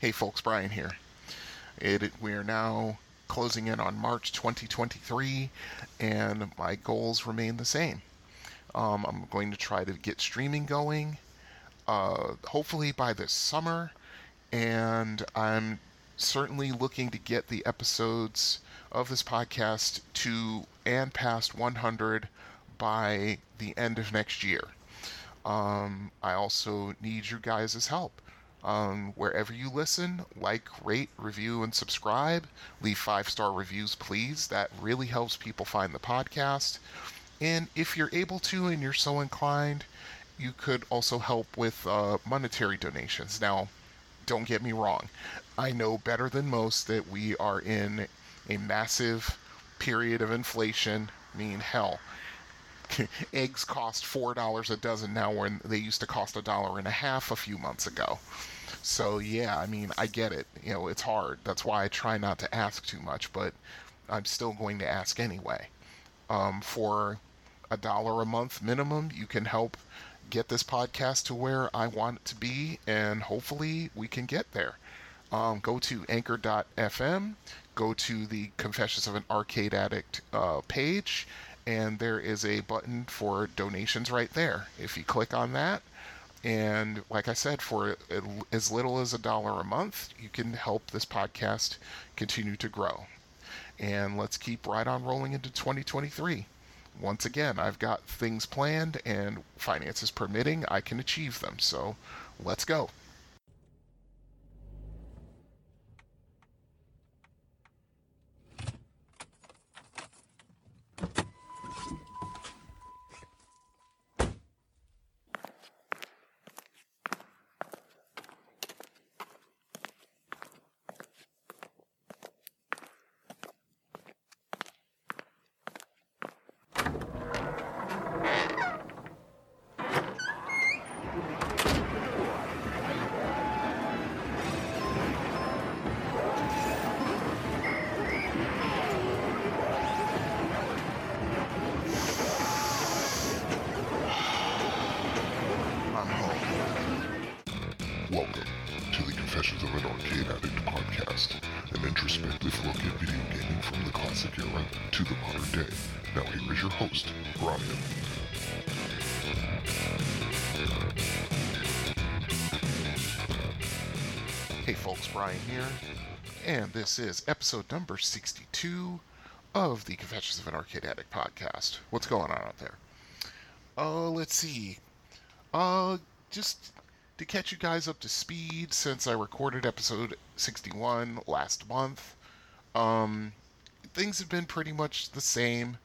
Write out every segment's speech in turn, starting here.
Hey folks, Brian here. It, we are now closing in on March 2023, and my goals remain the same. Um, I'm going to try to get streaming going, uh, hopefully by this summer, and I'm certainly looking to get the episodes of this podcast to and past 100 by the end of next year. Um, I also need your guys' help. Um, wherever you listen, like, rate, review, and subscribe. Leave five star reviews, please. That really helps people find the podcast. And if you're able to and you're so inclined, you could also help with uh, monetary donations. Now, don't get me wrong, I know better than most that we are in a massive period of inflation. I mean, hell, eggs cost four dollars a dozen now when they used to cost a dollar and a half a few months ago. So yeah, I mean, I get it. You know, it's hard. That's why I try not to ask too much, but I'm still going to ask anyway. Um, for a dollar a month minimum, you can help get this podcast to where I want it to be, and hopefully we can get there. Um, go to anchor.fm, go to the Confessions of an Arcade Addict uh, page, and there is a button for donations right there. If you click on that, and like I said, for as little as a dollar a month, you can help this podcast continue to grow. And let's keep right on rolling into 2023. Once again, I've got things planned, and finances permitting, I can achieve them. So let's go. Brian Hey folks, Brian here, and this is episode number 62 of the Confessions of an Arcade Addict podcast. What's going on out there? Uh, let's see. Uh, just to catch you guys up to speed, since I recorded episode 61 last month, um, things have been pretty much the same.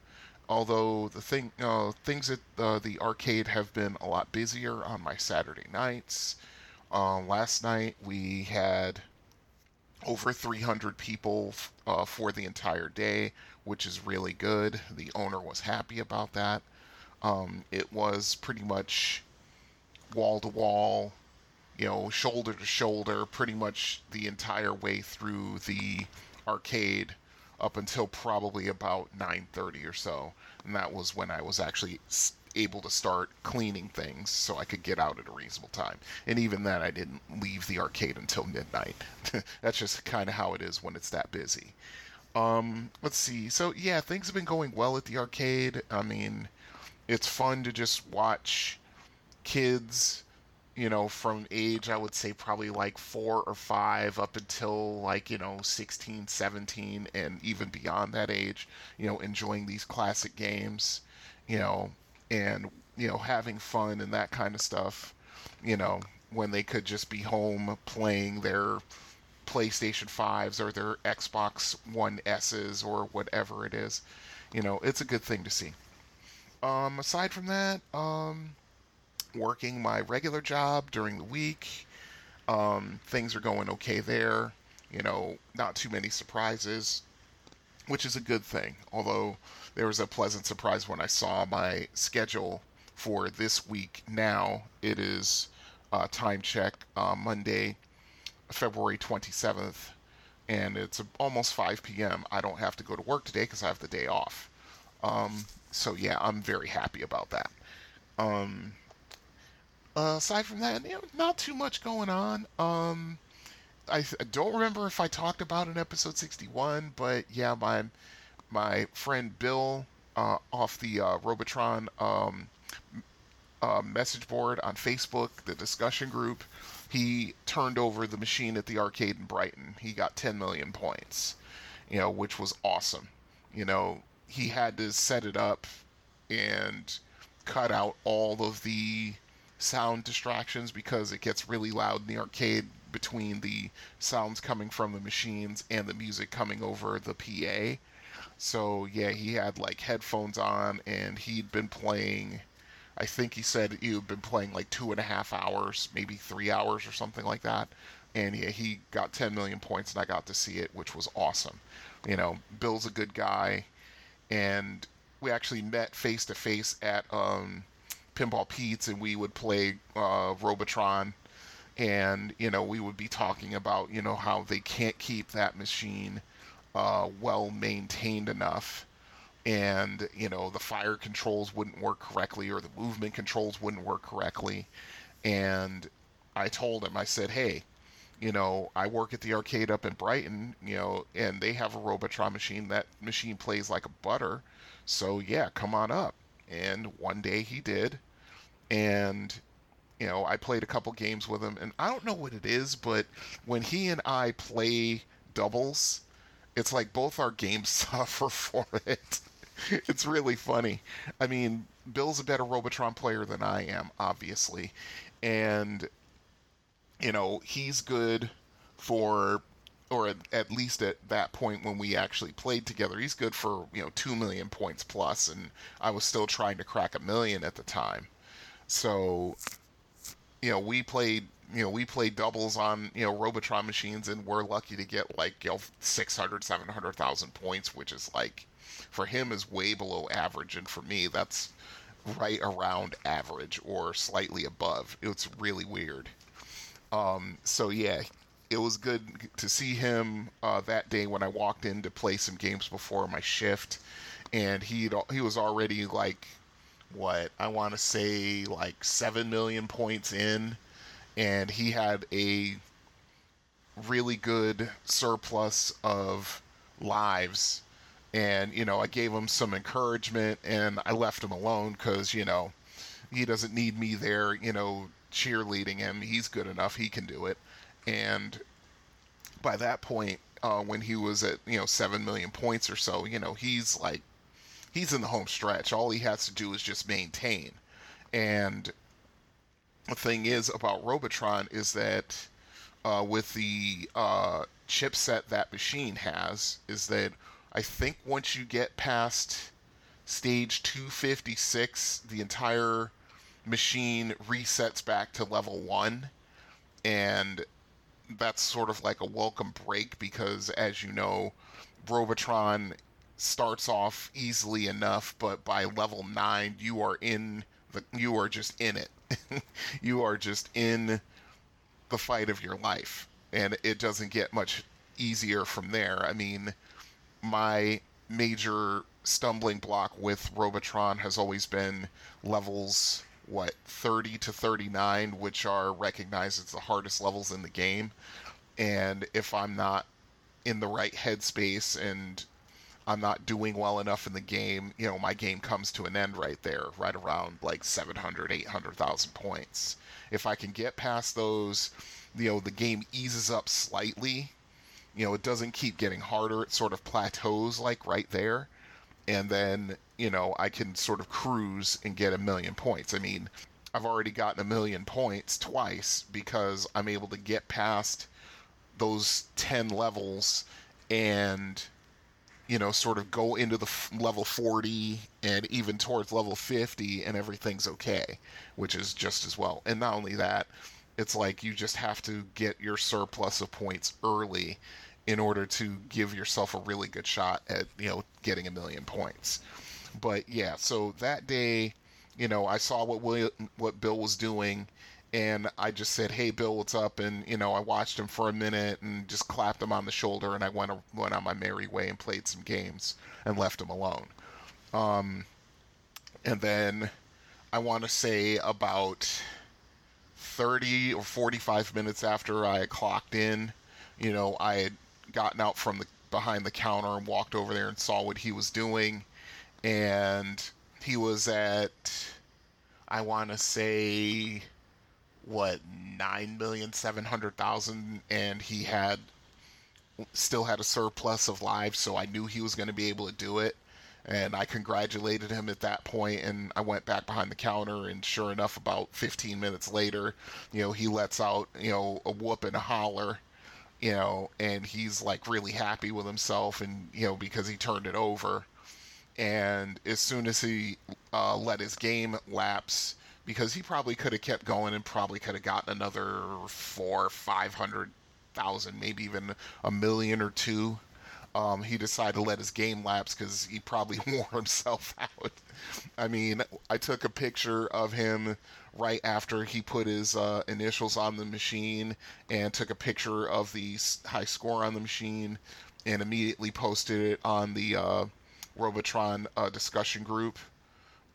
Although the thing, uh, things at uh, the arcade have been a lot busier on my Saturday nights. Uh, last night we had over 300 people uh, for the entire day, which is really good. The owner was happy about that. Um, it was pretty much wall to wall, you know, shoulder to shoulder, pretty much the entire way through the arcade up until probably about 9:30 or so, and that was when I was actually able to start cleaning things so I could get out at a reasonable time. And even then, I didn't leave the arcade until midnight. That's just kind of how it is when it's that busy. Um, let's see. So yeah, things have been going well at the arcade. I mean, it's fun to just watch kids, you know, from age I would say probably like 4 or 5 up until like, you know, 16, 17 and even beyond that age, you know, enjoying these classic games, you know, and you know having fun and that kind of stuff you know when they could just be home playing their PlayStation 5s or their Xbox One S's or whatever it is you know it's a good thing to see. Um aside from that um working my regular job during the week um things are going okay there you know not too many surprises which is a good thing although there was a pleasant surprise when I saw my schedule for this week. Now it is uh, time check uh, Monday, February 27th, and it's almost 5 p.m. I don't have to go to work today because I have the day off. Um, so yeah, I'm very happy about that. Um, uh, aside from that, you know, not too much going on. Um, I th- don't remember if I talked about in episode 61, but yeah, my my friend Bill uh, off the uh, Robotron um, uh, message board on Facebook, the discussion group, he turned over the machine at the arcade in Brighton. He got 10 million points, you know, which was awesome. You know, he had to set it up and cut out all of the sound distractions because it gets really loud in the arcade between the sounds coming from the machines and the music coming over the PA. So yeah, he had like headphones on and he'd been playing. I think he said he'd been playing like two and a half hours, maybe three hours or something like that. And yeah, he got 10 million points and I got to see it, which was awesome. You know, Bill's a good guy, and we actually met face to face at um, Pinball Pete's, and we would play uh, Robotron. And you know we would be talking about you know how they can't keep that machine uh, well maintained enough. And you know the fire controls wouldn't work correctly or the movement controls wouldn't work correctly. And i told him i said hey you know i work at the arcade up in brighton you know and they have a robotron machine. That machine plays like a butter. So yeah come on up and one day he did and you know, I played a couple games with him, and I don't know what it is, but when he and I play doubles, it's like both our games suffer for it. it's really funny. I mean, Bill's a better Robotron player than I am, obviously, and you know he's good for, or at, at least at that point when we actually played together, he's good for you know two million points plus, and I was still trying to crack a million at the time. So you know, we played you know, we played doubles on, you know, Robotron machines and we're lucky to get like, you know, 600, 700,000 points, which is like, for him is way below average. And for me, that's right around average or slightly above. It's really weird. Um, so yeah, it was good to see him uh, that day when I walked in to play some games before my shift. And he he was already like what I want to say like 7 million points in. And he had a really good surplus of lives. And you know I gave him some encouragement and I left him alone cuz you know he doesn't need me there you know cheerleading him. He's good enough. He can do it and by that point uh, when he was at you know 7 million points or so you know he's like he's in the home stretch. All he has to do is just maintain. And the thing is about Robotron is that uh, with the uh, chipset that machine has, is that I think once you get past stage 256, the entire machine resets back to level one. And that's sort of like a welcome break because, as you know, Robotron starts off easily enough, but by level nine, you are in the you are just in it. you are just in the fight of your life, and it doesn't get much easier from there. I mean, my major stumbling block with Robotron has always been levels what 30 to 39 which are recognized as the hardest levels in the game and if i'm not in the right headspace and I'm not doing well enough in the game, you know, my game comes to an end right there, right around like 700, 800,000 points. If I can get past those, you know, the game eases up slightly. You know, it doesn't keep getting harder. It sort of plateaus like right there. And then, you know, I can sort of cruise and get a million points. I mean, I've already gotten a million points twice because I'm able to get past those 10 levels and you know, sort of go into the f- level 40 and even towards level 50 and everything's okay, which is just as well. And not only that, it's like you just have to get your surplus of points early in order to give yourself a really good shot at, you know, getting a million points. But yeah, so that day, you know, I saw what William, what Bill was doing and I just said, "Hey, Bill, what's up?" And you know, I watched him for a minute and just clapped him on the shoulder, and I went went on my merry way and played some games and left him alone. Um, and then I want to say about thirty or forty-five minutes after I clocked in, you know, I had gotten out from the behind the counter and walked over there and saw what he was doing, and he was at, I want to say, what nine million seven hundred thousand, and he had still had a surplus of lives, so I knew he was going to be able to do it. And I congratulated him at that point, and I went back behind the counter, and sure enough, about 15 minutes later, you know, he lets out, you know, a whoop and a holler, you know, and he's like really happy with himself, and you know, because he turned it over. And as soon as he uh, let his game lapse, because he probably could have kept going and probably could have gotten another four, five hundred thousand, maybe even a million or two. Um, he decided to let his game lapse because he probably wore himself out. I mean, I took a picture of him right after he put his uh, initials on the machine and took a picture of the high score on the machine and immediately posted it on the uh, Robotron uh, discussion group.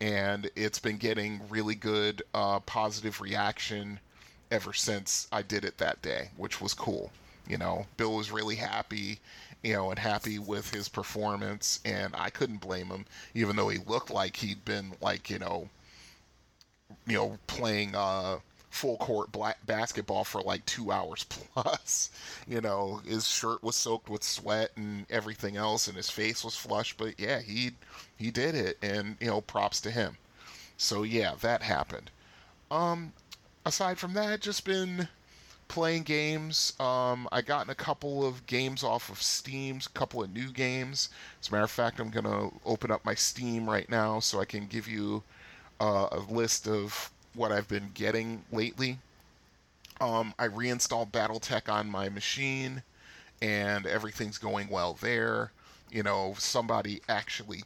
And it's been getting really good uh, positive reaction ever since I did it that day, which was cool. You know, Bill was really happy, you know, and happy with his performance, and I couldn't blame him, even though he looked like he'd been like, you know, you know, playing uh, full court black basketball for like two hours plus. You know, his shirt was soaked with sweat and everything else, and his face was flushed. But yeah, he he did it, and you know, props to him. So yeah, that happened. Um, aside from that, just been playing games. Um, I gotten a couple of games off of Steam, a couple of new games. As a matter of fact, I'm gonna open up my Steam right now so I can give you uh, a list of what I've been getting lately. Um, I reinstalled BattleTech on my machine, and everything's going well there. You know, somebody actually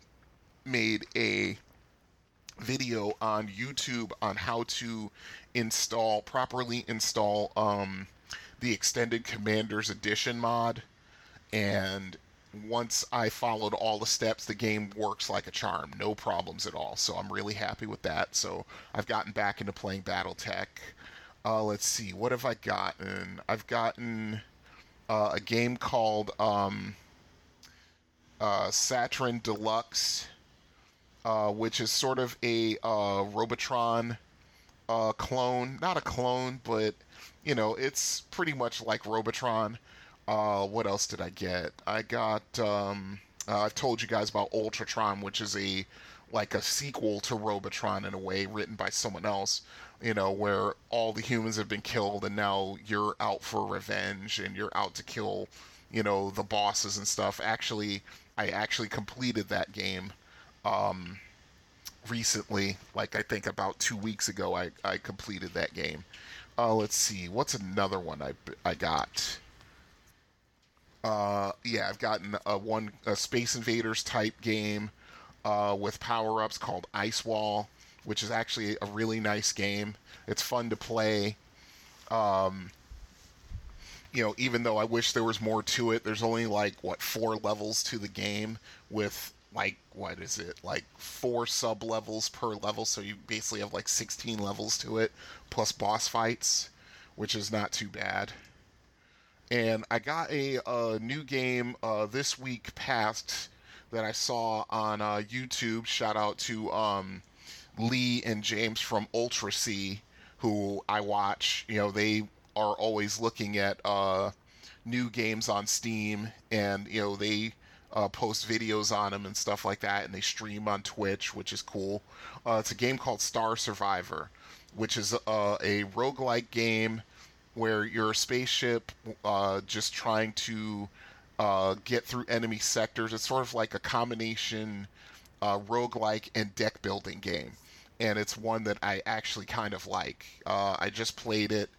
made a video on YouTube on how to install properly install um, the extended Commanders Edition mod, and once I followed all the steps, the game works like a charm, no problems at all. So I'm really happy with that. So I've gotten back into playing BattleTech. Uh, let's see, what have I gotten? I've gotten uh, a game called um, uh, Saturn Deluxe uh, which is sort of a uh, Robotron uh, clone. Not a clone, but you know, it's pretty much like Robotron. Uh, what else did I get? I got. Um, uh, I've told you guys about Ultratron, which is a like a sequel to Robotron in a way, written by someone else. You know, where all the humans have been killed, and now you're out for revenge, and you're out to kill, you know, the bosses and stuff. Actually, I actually completed that game um, recently, like I think about two weeks ago, I, I completed that game. Uh, let's see, what's another one I, I got? Uh, yeah, I've gotten a one a Space Invaders type game uh, with power ups called Ice Wall, which is actually a really nice game. It's fun to play. Um, you know, even though I wish there was more to it, there's only like what four levels to the game with like what is it like four sub levels per level so you basically have like 16 levels to it plus boss fights which is not too bad and i got a, a new game uh, this week past that i saw on uh, youtube. Shout out to um, lee and james from ultra c who i watch. You know they are always looking at uh, new games on steam and you know they uh, post videos on them and stuff like that, and they stream on Twitch, which is cool. Uh, it's a game called Star Survivor, which is uh, a roguelike game where you're a spaceship uh, just trying to uh, get through enemy sectors. It's sort of like a combination uh, roguelike and deck building game. And it's one that I actually kind of like. Uh, I just played it.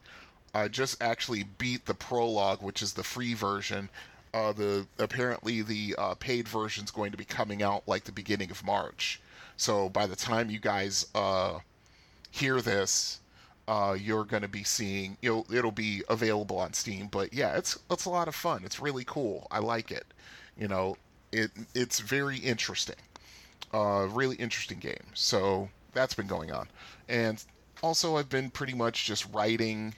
I just actually beat the prologue, which is the free version uh, the apparently the uh, paid version is going to be coming out like the beginning of March. So by the time you guys uh, hear this, uh, you're going to be seeing you it'll be available on Steam. But yeah, it's it's a lot of fun. It's really cool. I like it. You know, it it's very interesting. Uh, really interesting game. So that's been going on, and also I've been pretty much just writing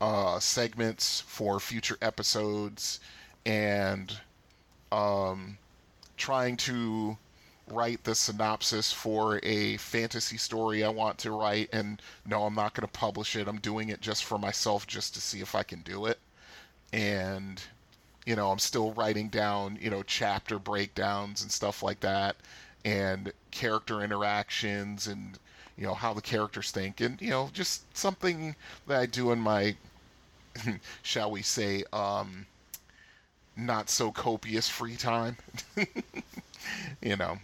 uh, segments for future episodes and um, trying to write the synopsis for a fantasy story I want to write. And no, I'm not going to publish it. I'm doing it just for myself, just to see if I can do it. And, you know, I'm still writing down, you know, chapter breakdowns and stuff like that, and character interactions and, you know, how the characters think. And, you know, just something that I do in my, shall we say, um, not so copious free time. you know,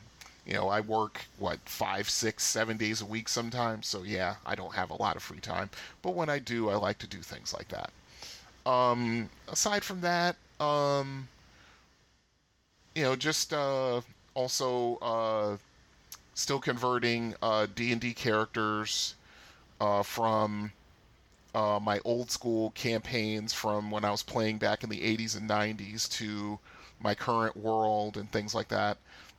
you know, I work what five, six, seven days a week sometimes. So yeah, I don't have a lot of free time. But when I do, I like to do things like that. Um, aside from that, um, you know, just uh, also uh, still converting uh, D and D characters uh, from uh, my old school campaigns from when I was playing back in the 80s and 90s to my current world and things like that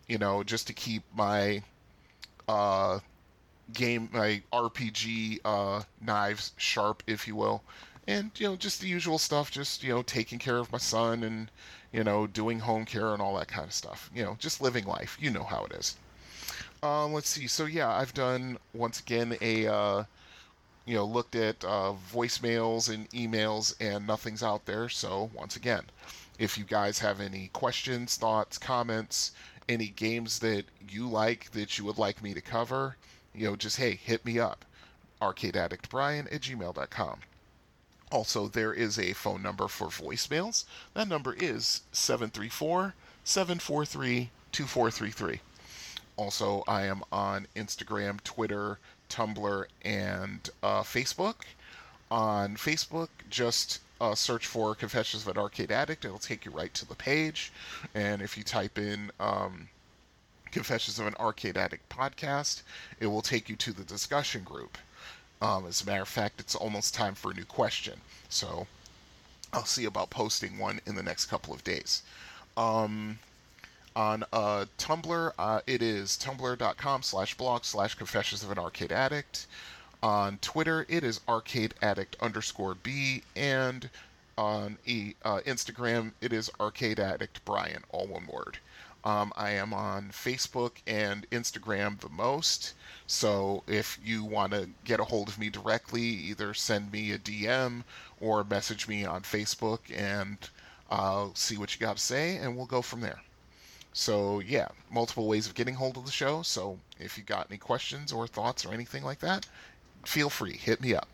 you know, just to keep my uh, game, my RPG uh, knives sharp, if you will. And, you know, just the usual stuff, just, you know, taking care of my son and, you know, doing home care and all that kind of stuff. You know, just living life. You know how it is. Um, let's see. So, yeah, I've done, once again, a, uh, you know, looked at uh, voicemails and emails, and nothing's out there. So, once again, if you guys have any questions, thoughts, comments, any games that you like that you would like me to cover, you know, just hey, hit me up. ArcadeAddictBrian at gmail.com. Also, there is a phone number for voicemails. That number is 734 743 2433. Also, I am on Instagram, Twitter, Tumblr, and uh, Facebook. On Facebook, just uh, search for Confessions of an Arcade Addict. It'll take you right to the page. And if you type in um, Confessions of an Arcade Addict podcast, it will take you to the discussion group. Um, as a matter of fact, it's almost time for a new question. So I'll see about posting one in the next couple of days. Um, on uh, Tumblr, uh, it is tumblr.com slash blog slash confessions of an arcade addict. On Twitter, it is arcade addict underscore B, and on e, uh, Instagram, it is arcade addict Brian, all one word. Um, I am on Facebook and Instagram the most. So if you want to get a hold of me directly, either send me a DM or message me on Facebook and I'll see what you got to say and we'll go from there. So yeah, multiple ways of getting hold of the show. So if you got any questions or thoughts or anything like that, feel free, hit me up.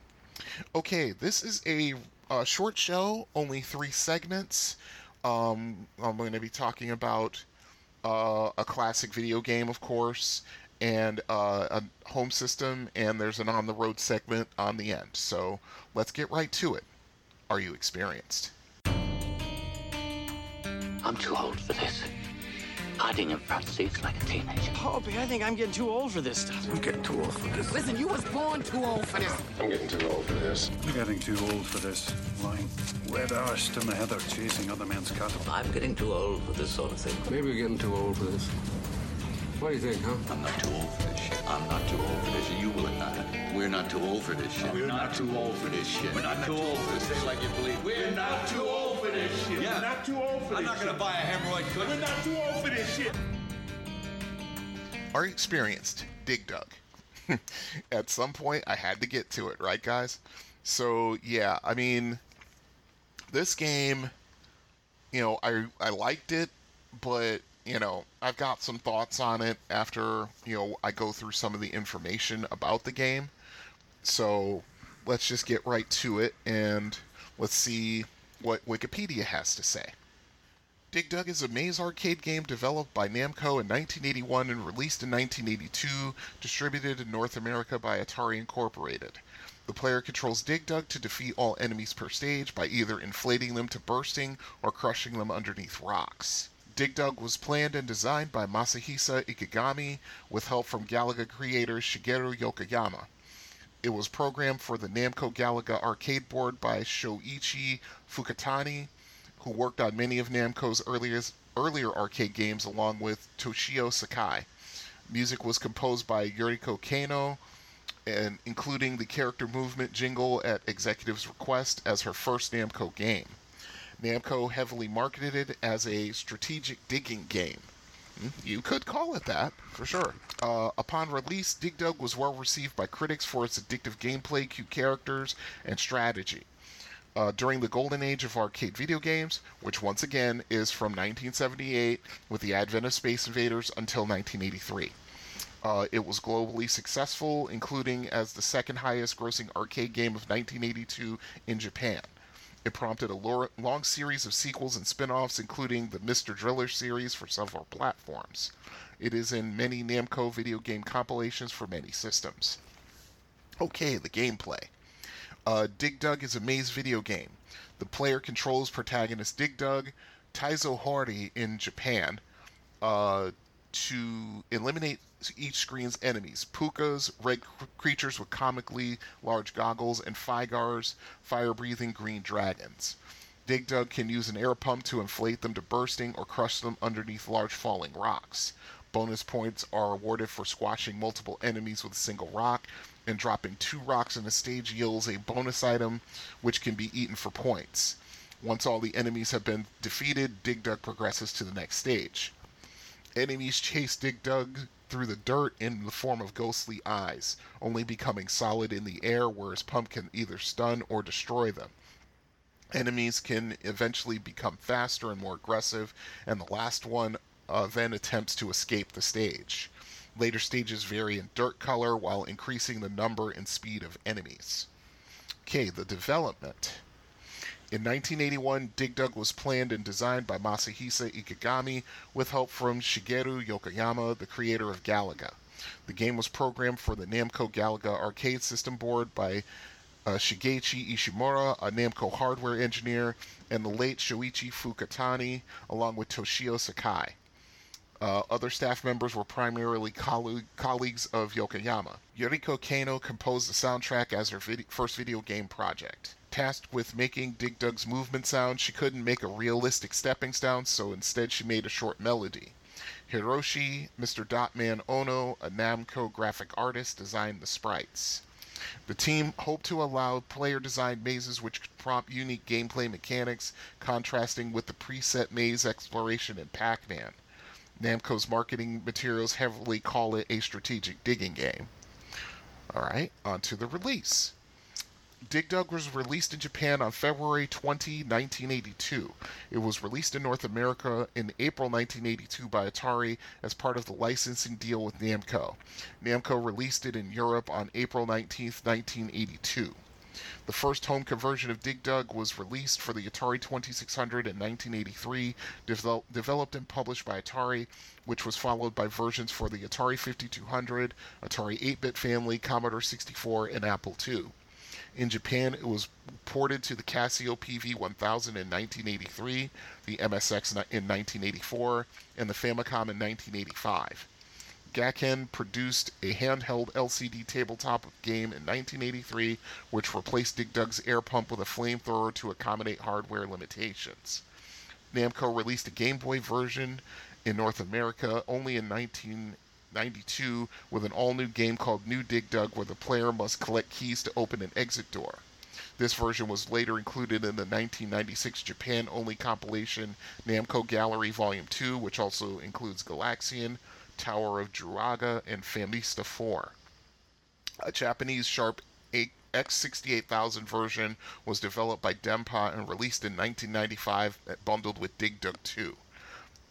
Okay, this is a, a short show, only three segments. Um, I'm going to be talking about uh, a classic video game, of course, and uh, a home system, and there's an on the road segment on the end. So let's get right to it. Are you experienced? I'm too old for this hiding in front seats like a teenager. Poppy, I think I'm getting too old for this stuff. I'm getting too old for this. Listen, you was born too old for this. I'm getting too old for this. I'm getting too old for this. Lying red arsed in the heather chasing other men's cattle. I'm getting too old for this sort of thing. Maybe we're getting too old for this. What do you think, huh? I'm not too old for this shit. I'm not too old for this shit. You will not. We're not too old for this shit. We're not too old for this shit. We're not too old for this. Say like you believe. We're not too old for this shit. Yeah. We're not too old for I'm this not gonna buy a hemorrhoid cushion. We're not too old for this shit. Are you experienced? Dig Dug. At some point, I had to get to it, right, guys? So, yeah, I mean, this game, you know, I, I liked it, but, you know, I've got some thoughts on it after, you know, I go through some of the information about the game. So, let's just get right to it and let's see what Wikipedia has to say. Dig Dug is a maze arcade game developed by Namco in 1981 and released in 1982, distributed in North America by Atari Incorporated. The player controls Dig Dug to defeat all enemies per stage by either inflating them to bursting or crushing them underneath rocks. Dig Dug was planned and designed by Masahisa Ikegami with help from Galaga creator Shigeru Yokoyama. It was programmed for the Namco Galaga arcade board by Shoichi Fukutani, who worked on many of Namco's earliest, earlier arcade games along with Toshio Sakai. Music was composed by Yuriko Keino, and including the character movement jingle at executive's request as her first Namco game. Namco heavily marketed it as a strategic digging game. You could call it that, for sure. Uh, upon release, Dig Dug was well received by critics for its addictive gameplay, cute characters, and strategy. Uh, during the golden age of arcade video games, which once again is from 1978 with the advent of Space Invaders until 1983. Uh, it was globally successful, including as the second highest grossing arcade game of 1982 in Japan. It prompted a long series of sequels and spin offs, including the Mr. Driller series for several platforms. It is in many Namco video game compilations for many systems. Okay, the gameplay. Uh, Dig Dug is a maze video game. The player controls protagonist Dig Dug, Taizo Hori in Japan, uh, to eliminate each screen's enemies Pookas, red cr- creatures with comically large goggles, and Fygars, fire breathing green dragons. Dig Dug can use an air pump to inflate them to bursting or crush them underneath large falling rocks. Bonus points are awarded for squashing multiple enemies with a single rock, and dropping two rocks in a stage yields a bonus item which can be eaten for points. Once all the enemies have been defeated, Dig Dug progresses to the next stage. Enemies chase Dig Dug through the dirt in the form of ghostly eyes, only becoming solid in the air where his pump can either stun or destroy them. Enemies can eventually become faster and more aggressive, and the last one uh, then attempts to escape the stage. Later stages vary in dirt color while increasing the number and speed of enemies. Okay, the development. In 1981, Dig Dug was planned and designed by Masahisa Ikegami with help from Shigeru Yokoyama, the creator of Galaga. The game was programmed for the Namco Galaga arcade system board by uh, Shigechi Ishimura, a Namco hardware engineer, and the late Shoichi Fukutani, along with Toshio Sakai. Uh, other staff members were primarily colleagues of Yokoyama. Yuriko Keino composed the soundtrack as her vid- first video game project. Tasked with making Dig Dug's movement sound, she couldn't make a realistic stepping sound, so instead she made a short melody. Hiroshi, Mr. Dotman Ono, a Namco graphic artist, designed the sprites. The team hoped to allow player designed mazes which could prompt unique gameplay mechanics, contrasting with the preset maze exploration in Pac Man. Namco's marketing materials heavily call it a strategic digging game. Alright, on to the release. Dig Dug was released in Japan on February 20, 1982. It was released in North America in April 1982 by Atari as part of the licensing deal with Namco. Namco released it in Europe on April 19, 1982. The first home conversion of Dig Dug was released for the Atari 2600 in 1983, devel- developed and published by Atari, which was followed by versions for the Atari 5200, Atari 8 bit family, Commodore 64, and Apple II. In Japan, it was ported to the Casio PV 1000 in 1983, the MSX in 1984, and the Famicom in 1985. Gakken produced a handheld LCD tabletop game in 1983, which replaced Dig Dug's air pump with a flamethrower to accommodate hardware limitations. Namco released a Game Boy version in North America only in 1992 with an all new game called New Dig Dug, where the player must collect keys to open an exit door. This version was later included in the 1996 Japan only compilation Namco Gallery Volume 2, which also includes Galaxian, Tower of Druaga, and Famista 4. A Japanese Sharp X68000 version was developed by Dempa and released in 1995, bundled with Dig Dug 2.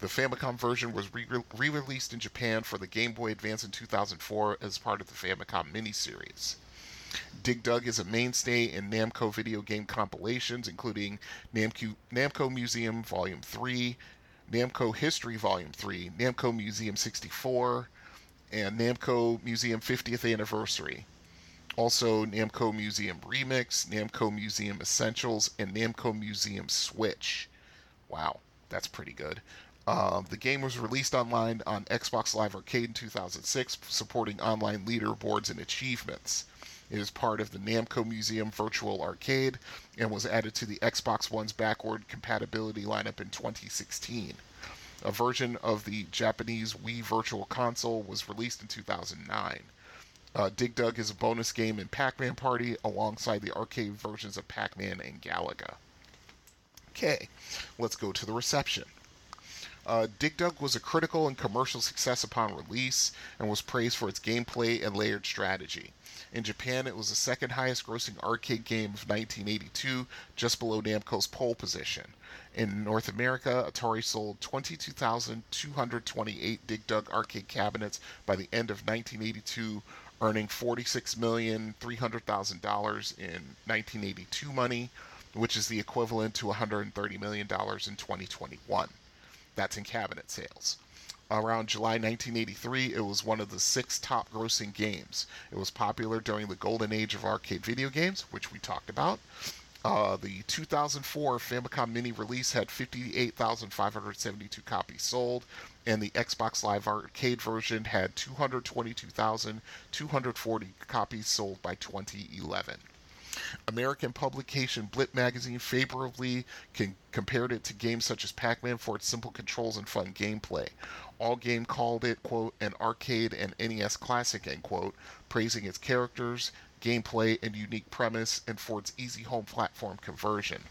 The Famicom version was re released in Japan for the Game Boy Advance in 2004 as part of the Famicom miniseries. Dig Dug is a mainstay in Namco video game compilations, including Namco, Namco Museum Volume 3, Namco History Volume 3, Namco Museum 64, and Namco Museum 50th Anniversary. Also, Namco Museum Remix, Namco Museum Essentials, and Namco Museum Switch. Wow, that's pretty good. Uh, the game was released online on Xbox Live Arcade in 2006, supporting online leaderboards and achievements. It is part of the Namco Museum Virtual Arcade and was added to the Xbox One's backward compatibility lineup in 2016. A version of the Japanese Wii Virtual Console was released in 2009. Uh, Dig Dug is a bonus game in Pac Man Party alongside the arcade versions of Pac Man and Galaga. Okay, let's go to the reception. Uh, Dig Dug was a critical and commercial success upon release and was praised for its gameplay and layered strategy. In Japan, it was the second highest grossing arcade game of 1982, just below Namco's pole position. In North America, Atari sold 22,228 Dig Dug arcade cabinets by the end of 1982, earning $46,300,000 in 1982 money, which is the equivalent to $130 million in 2021. That's in cabinet sales. Around July 1983, it was one of the six top grossing games. It was popular during the golden age of arcade video games, which we talked about. Uh, the 2004 Famicom Mini release had 58,572 copies sold, and the Xbox Live Arcade version had 222,240 copies sold by 2011. American publication Blip magazine favorably can, compared it to games such as Pac-Man for its simple controls and fun gameplay. All Game called it, quote, an arcade and NES classic, end quote, praising its characters, gameplay, and unique premise, and for its easy home platform conversion.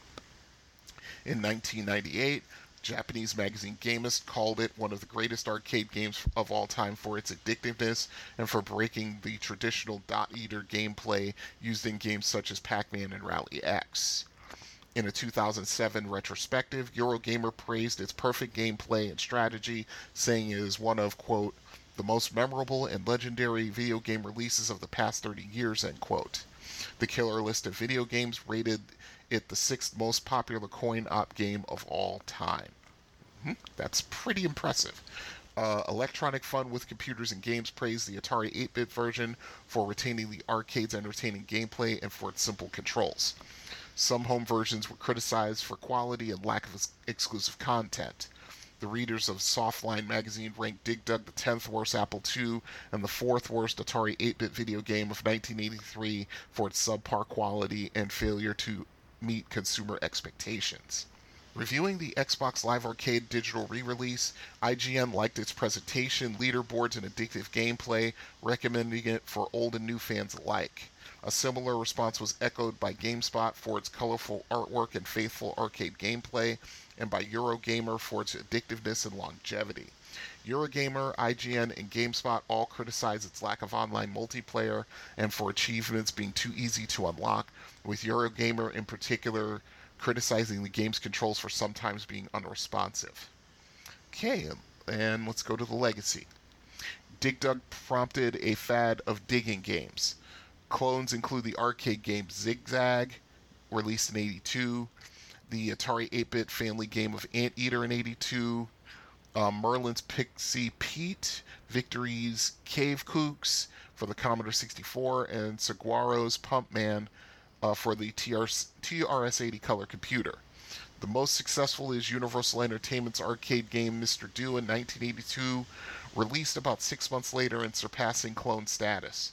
In 1998, Japanese magazine Gamest called it one of the greatest arcade games of all time for its addictiveness and for breaking the traditional dot eater gameplay used in games such as Pac Man and Rally X. In a 2007 retrospective, Eurogamer praised its perfect gameplay and strategy, saying it is one of, quote, the most memorable and legendary video game releases of the past 30 years, end quote. The killer list of video games rated it the sixth most popular coin op game of all time. Hmm, that's pretty impressive. Uh, Electronic Fun with Computers and Games praised the Atari 8 bit version for retaining the arcade's entertaining gameplay and for its simple controls. Some home versions were criticized for quality and lack of exclusive content. The readers of Softline magazine ranked Dig Dug the 10th worst Apple II and the 4th worst Atari 8 bit video game of 1983 for its subpar quality and failure to meet consumer expectations. Reviewing the Xbox Live Arcade digital re release, IGN liked its presentation, leaderboards, and addictive gameplay, recommending it for old and new fans alike. A similar response was echoed by GameSpot for its colorful artwork and faithful arcade gameplay, and by Eurogamer for its addictiveness and longevity. Eurogamer, IGN, and GameSpot all criticize its lack of online multiplayer and for achievements being too easy to unlock, with Eurogamer in particular criticizing the game's controls for sometimes being unresponsive. Okay, and let's go to the legacy. Dig Dug prompted a fad of digging games. Clones include the arcade game Zigzag, released in 82, the Atari 8 bit family game of Anteater in 82, uh, Merlin's Pixie Pete, Victory's Cave Kooks for the Commodore 64, and Saguaro's Pump Man uh, for the TRS, TRS-80 color computer. The most successful is Universal Entertainment's arcade game Mr. Do in 1982, released about six months later and surpassing clone status.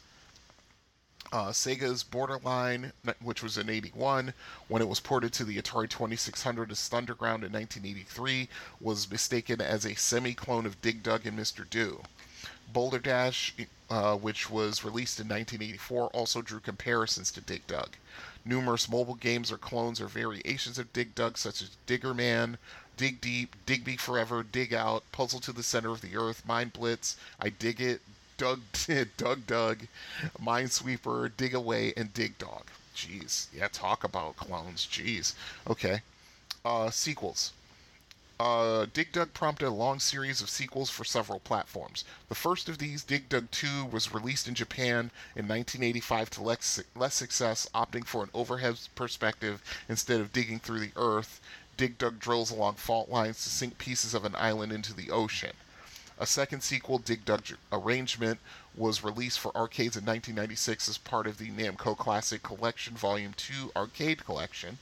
Uh, Sega's Borderline, which was in 81, when it was ported to the Atari 2600 as Thunderground in 1983, was mistaken as a semi clone of Dig Dug and Mr. Do. Boulder Dash, uh, which was released in 1984, also drew comparisons to Dig Dug. Numerous mobile games or clones or variations of Dig Dug, such as Digger Man, Dig Deep, Dig Me Forever, Dig Out, Puzzle to the Center of the Earth, Mind Blitz, I Dig It, Dug Doug Dug, Minesweeper, Dig Away, and Dig Dog. Jeez, yeah, talk about clones. Jeez. Okay. Uh, sequels. Uh, Dig Dug prompted a long series of sequels for several platforms. The first of these, Dig Dug 2, was released in Japan in 1985 to less, less success, opting for an overhead perspective instead of digging through the earth. Dig Dug drills along fault lines to sink pieces of an island into the ocean. A second sequel, Dig Dug Arrangement, was released for arcades in 1996 as part of the Namco Classic Collection Volume 2 Arcade Collection.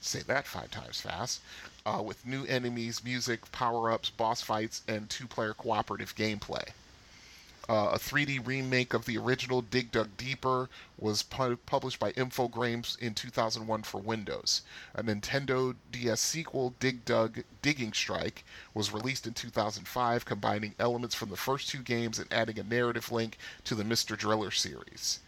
Say that five times fast uh, with new enemies, music, power ups, boss fights, and two player cooperative gameplay. Uh, a 3D remake of the original Dig Dug Deeper was pu- published by Infogrames in 2001 for Windows. A Nintendo DS sequel, Dig Dug Digging Strike, was released in 2005, combining elements from the first two games and adding a narrative link to the Mr. Driller series.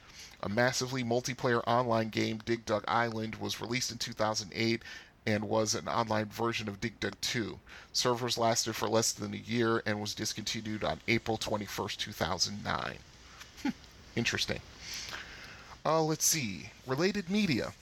A massively multiplayer online game, Dig Dug Island, was released in 2008 and was an online version of Dig Dug 2. Servers lasted for less than a year and was discontinued on April 21st, 2009. Interesting. Uh, let's see. Related media.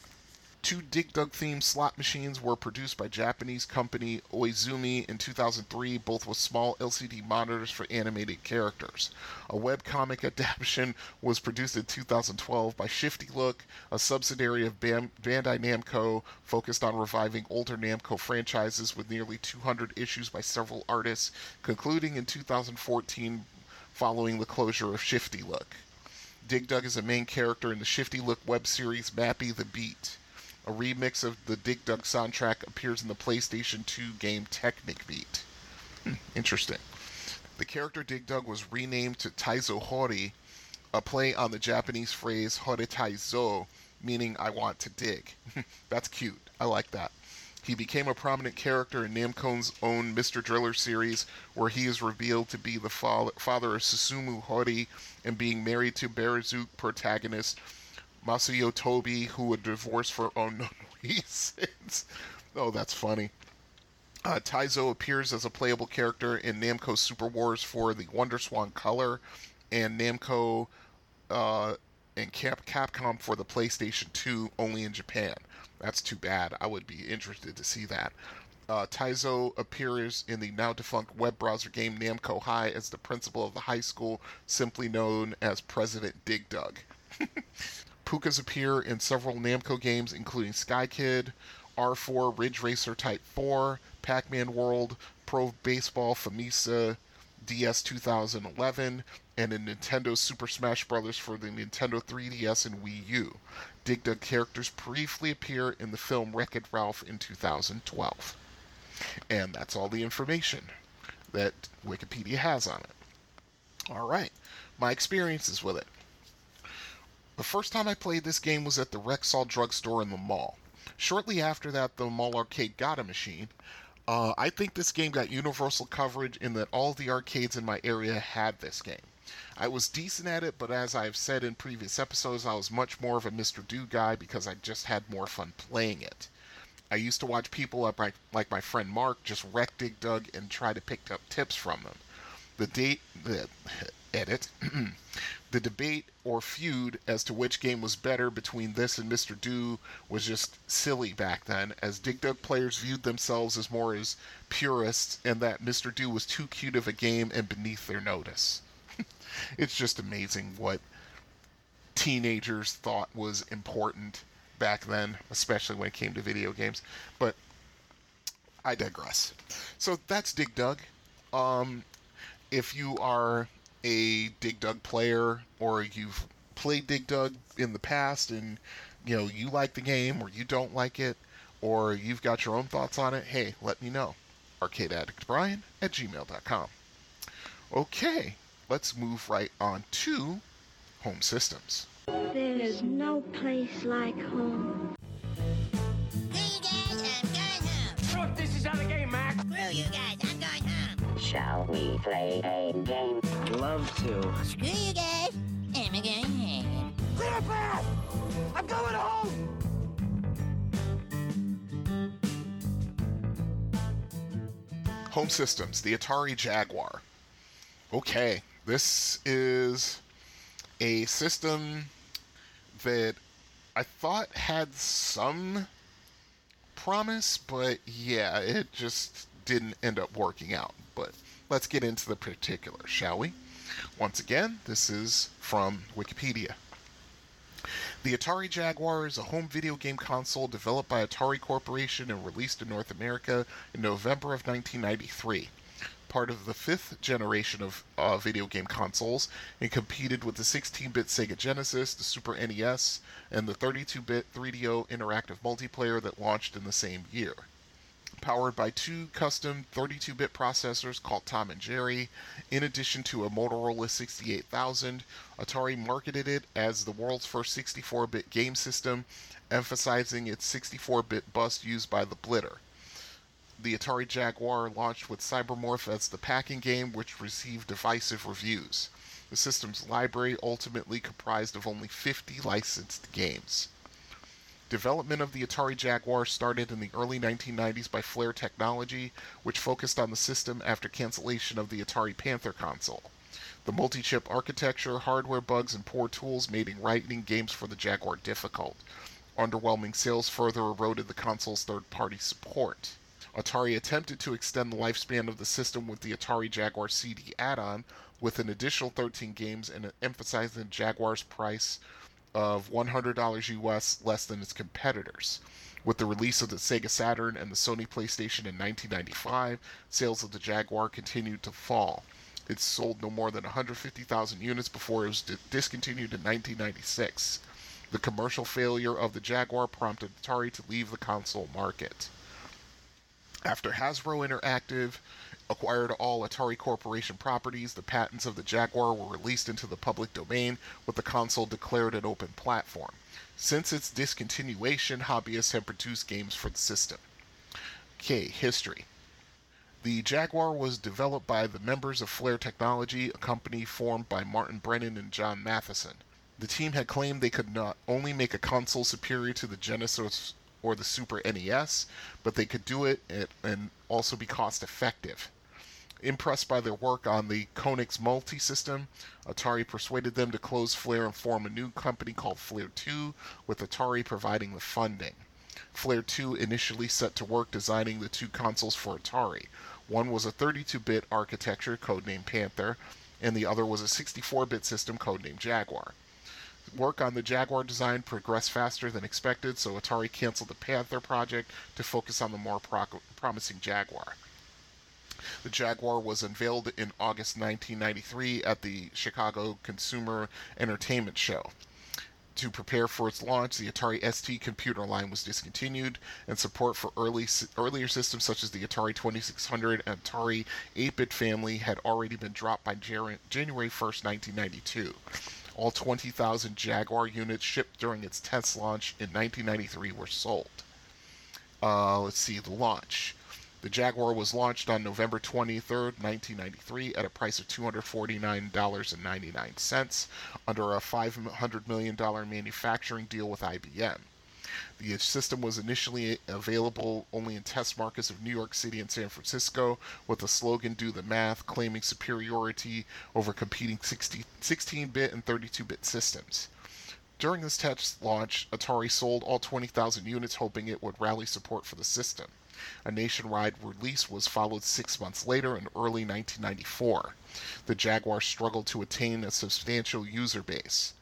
Two Dig Dug themed slot machines were produced by Japanese company Oizumi in 2003, both with small LCD monitors for animated characters. A webcomic adaptation was produced in 2012 by Shifty Look, a subsidiary of Bam- Bandai Namco focused on reviving older Namco franchises with nearly 200 issues by several artists, concluding in 2014 following the closure of Shifty Look. Dig Dug is a main character in the Shifty Look web series Mappy the Beat. A remix of the Dig Dug soundtrack appears in the PlayStation 2 game Technic Beat. Hmm, interesting. The character Dig Dug was renamed to Taizo Hori, a play on the Japanese phrase Hore Taizo, meaning I want to dig. That's cute. I like that. He became a prominent character in Namco's own Mr. Driller series, where he is revealed to be the fa- father of Susumu Hori and being married to Baraduke protagonist Masuyo Tobi, who would divorce for unknown reasons. oh, that's funny. Uh, Taizo appears as a playable character in Namco Super Wars for the Wonder Swan Color, and Namco uh, and Cap- Capcom for the PlayStation 2, only in Japan. That's too bad. I would be interested to see that. Uh, Taizo appears in the now defunct web browser game Namco High as the principal of the high school, simply known as President Dig Dug. Pookas appear in several Namco games, including Sky Kid, R4, Ridge Racer Type 4, Pac Man World, Pro Baseball, Famista, DS 2011, and in Nintendo Super Smash Bros. for the Nintendo 3DS and Wii U. Dig Dug characters briefly appear in the film Wreck It Ralph in 2012. And that's all the information that Wikipedia has on it. Alright, my experiences with it. The first time I played this game was at the Rexall drugstore in the mall. Shortly after that, the mall arcade got a machine. Uh, I think this game got universal coverage in that all the arcades in my area had this game. I was decent at it, but as I've said in previous episodes, I was much more of a Mr. Do guy because I just had more fun playing it. I used to watch people like my, like my friend Mark just wreck Dig Dug and try to pick up tips from them. The date, the edit, the debate or feud as to which game was better between this and Mr. Do was just silly back then, as Dig Dug players viewed themselves as more as purists, and that Mr. Do was too cute of a game and beneath their notice. it's just amazing what teenagers thought was important back then, especially when it came to video games. But I digress. So that's Dig Dug. Um, if you are a Dig Dug player or you've played Dig Dug in the past and you know you like the game or you don't like it or you've got your own thoughts on it, hey, let me know. ArcadeAddictBrian at gmail.com. Okay, let's move right on to home systems. There's no place like home. Hey guys, I'm going home. Look, this is how the game, Mac. Screw you guys, home. Shall we play a game? Love to. Screw you guys, I'm going home. Clear a path! I'm going home! Home systems, the Atari Jaguar. Okay, this is a system that I thought had some promise, but yeah, it just didn't end up working out. But let's get into the particulars, shall we? Once again, this is from Wikipedia. The Atari Jaguar is a home video game console developed by Atari Corporation and released in North America in November of 1993 part of the fifth generation of uh, video game consoles and competed with the 16 bit Sega Genesis, the Super NES, and the 32 bit 3DO interactive multiplayer that launched in the same year. Powered by two custom 32-bit processors called Tom and Jerry. In addition to a Motorola 68000, Atari marketed it as the world's first 64-bit game system, emphasizing its 64-bit bus used by the Blitter. The Atari Jaguar launched with Cybermorph as the pack-in game, which received divisive reviews. The system's library ultimately comprised of only 50 licensed games. Development of the Atari Jaguar started in the early 1990s by Flare Technology, which focused on the system after cancellation of the Atari Panther console. The multi chip architecture, hardware bugs, and poor tools made writing games for the Jaguar difficult. Underwhelming sales further eroded the console's third party support. Atari attempted to extend the lifespan of the system with the Atari Jaguar CD add on, with an additional 13 games and emphasizing Jaguar's price of $100 US less than its competitors. With the release of the Sega Saturn and the Sony PlayStation in 1995, sales of the Jaguar continued to fall. It sold no more than 150,000 units before it was discontinued in 1996. The commercial failure of the Jaguar prompted Atari to leave the console market. After Hasbro Interactive acquired all Atari Corporation properties, the patents of the Jaguar were released into the public domain, with the console declared an open platform. Since its discontinuation, hobbyists have produced games for the system. K. History. The Jaguar was developed by the members of Flare Technology, a company formed by Martin Brennan and John Mathieson. The team had claimed they could not only make a console superior to the Genesis or the Super NES, but they could do it and also be cost effective. Impressed by their work on the Konix multi system, Atari persuaded them to close Flare and form a new company called Flare 2, with Atari providing the funding. Flare 2 initially set to work designing the two consoles for Atari. One was a 32 bit architecture, codenamed Panther, and the other was a 64 bit system, codenamed Jaguar. Work on the Jaguar design progressed faster than expected, so Atari canceled the Panther project to focus on the more pro- promising Jaguar. The Jaguar was unveiled in August 1993 at the Chicago Consumer Entertainment Show. To prepare for its launch, the Atari ST computer line was discontinued, and support for early, earlier systems such as the Atari 2600 and Atari 8 bit family had already been dropped by January 1st, 1992. All 20,000 Jaguar units shipped during its test launch in 1993 were sold. Uh, let's see, the launch. The Jaguar was launched on November 23, 1993, at a price of $249.99 under a $500 million manufacturing deal with IBM. The system was initially available only in test markets of New York City and San Francisco, with the slogan Do the Math, claiming superiority over competing 16 bit and 32 bit systems. During this test launch, Atari sold all 20,000 units, hoping it would rally support for the system. A nationwide release was followed six months later in early 1994. The Jaguar struggled to attain a substantial user base.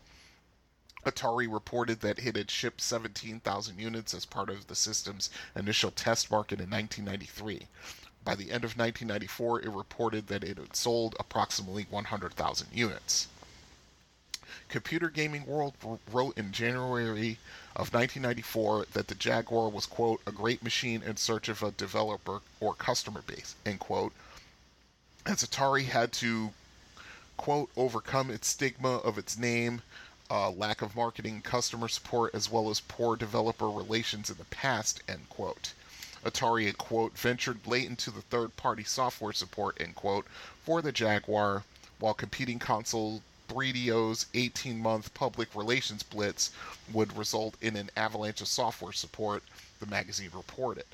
Atari reported that it had shipped 17,000 units as part of the system's initial test market in 1993. By the end of 1994, it reported that it had sold approximately 100,000 units. Computer Gaming World wrote in January of 1994 that the Jaguar was, quote, a great machine in search of a developer or customer base, end quote, as Atari had to, quote, overcome its stigma of its name, uh, lack of marketing, customer support, as well as poor developer relations in the past, end quote. Atari quote, ventured late into the third party software support, end quote, for the Jaguar, while competing console 3DO's 18 month public relations blitz would result in an avalanche of software support, the magazine reported.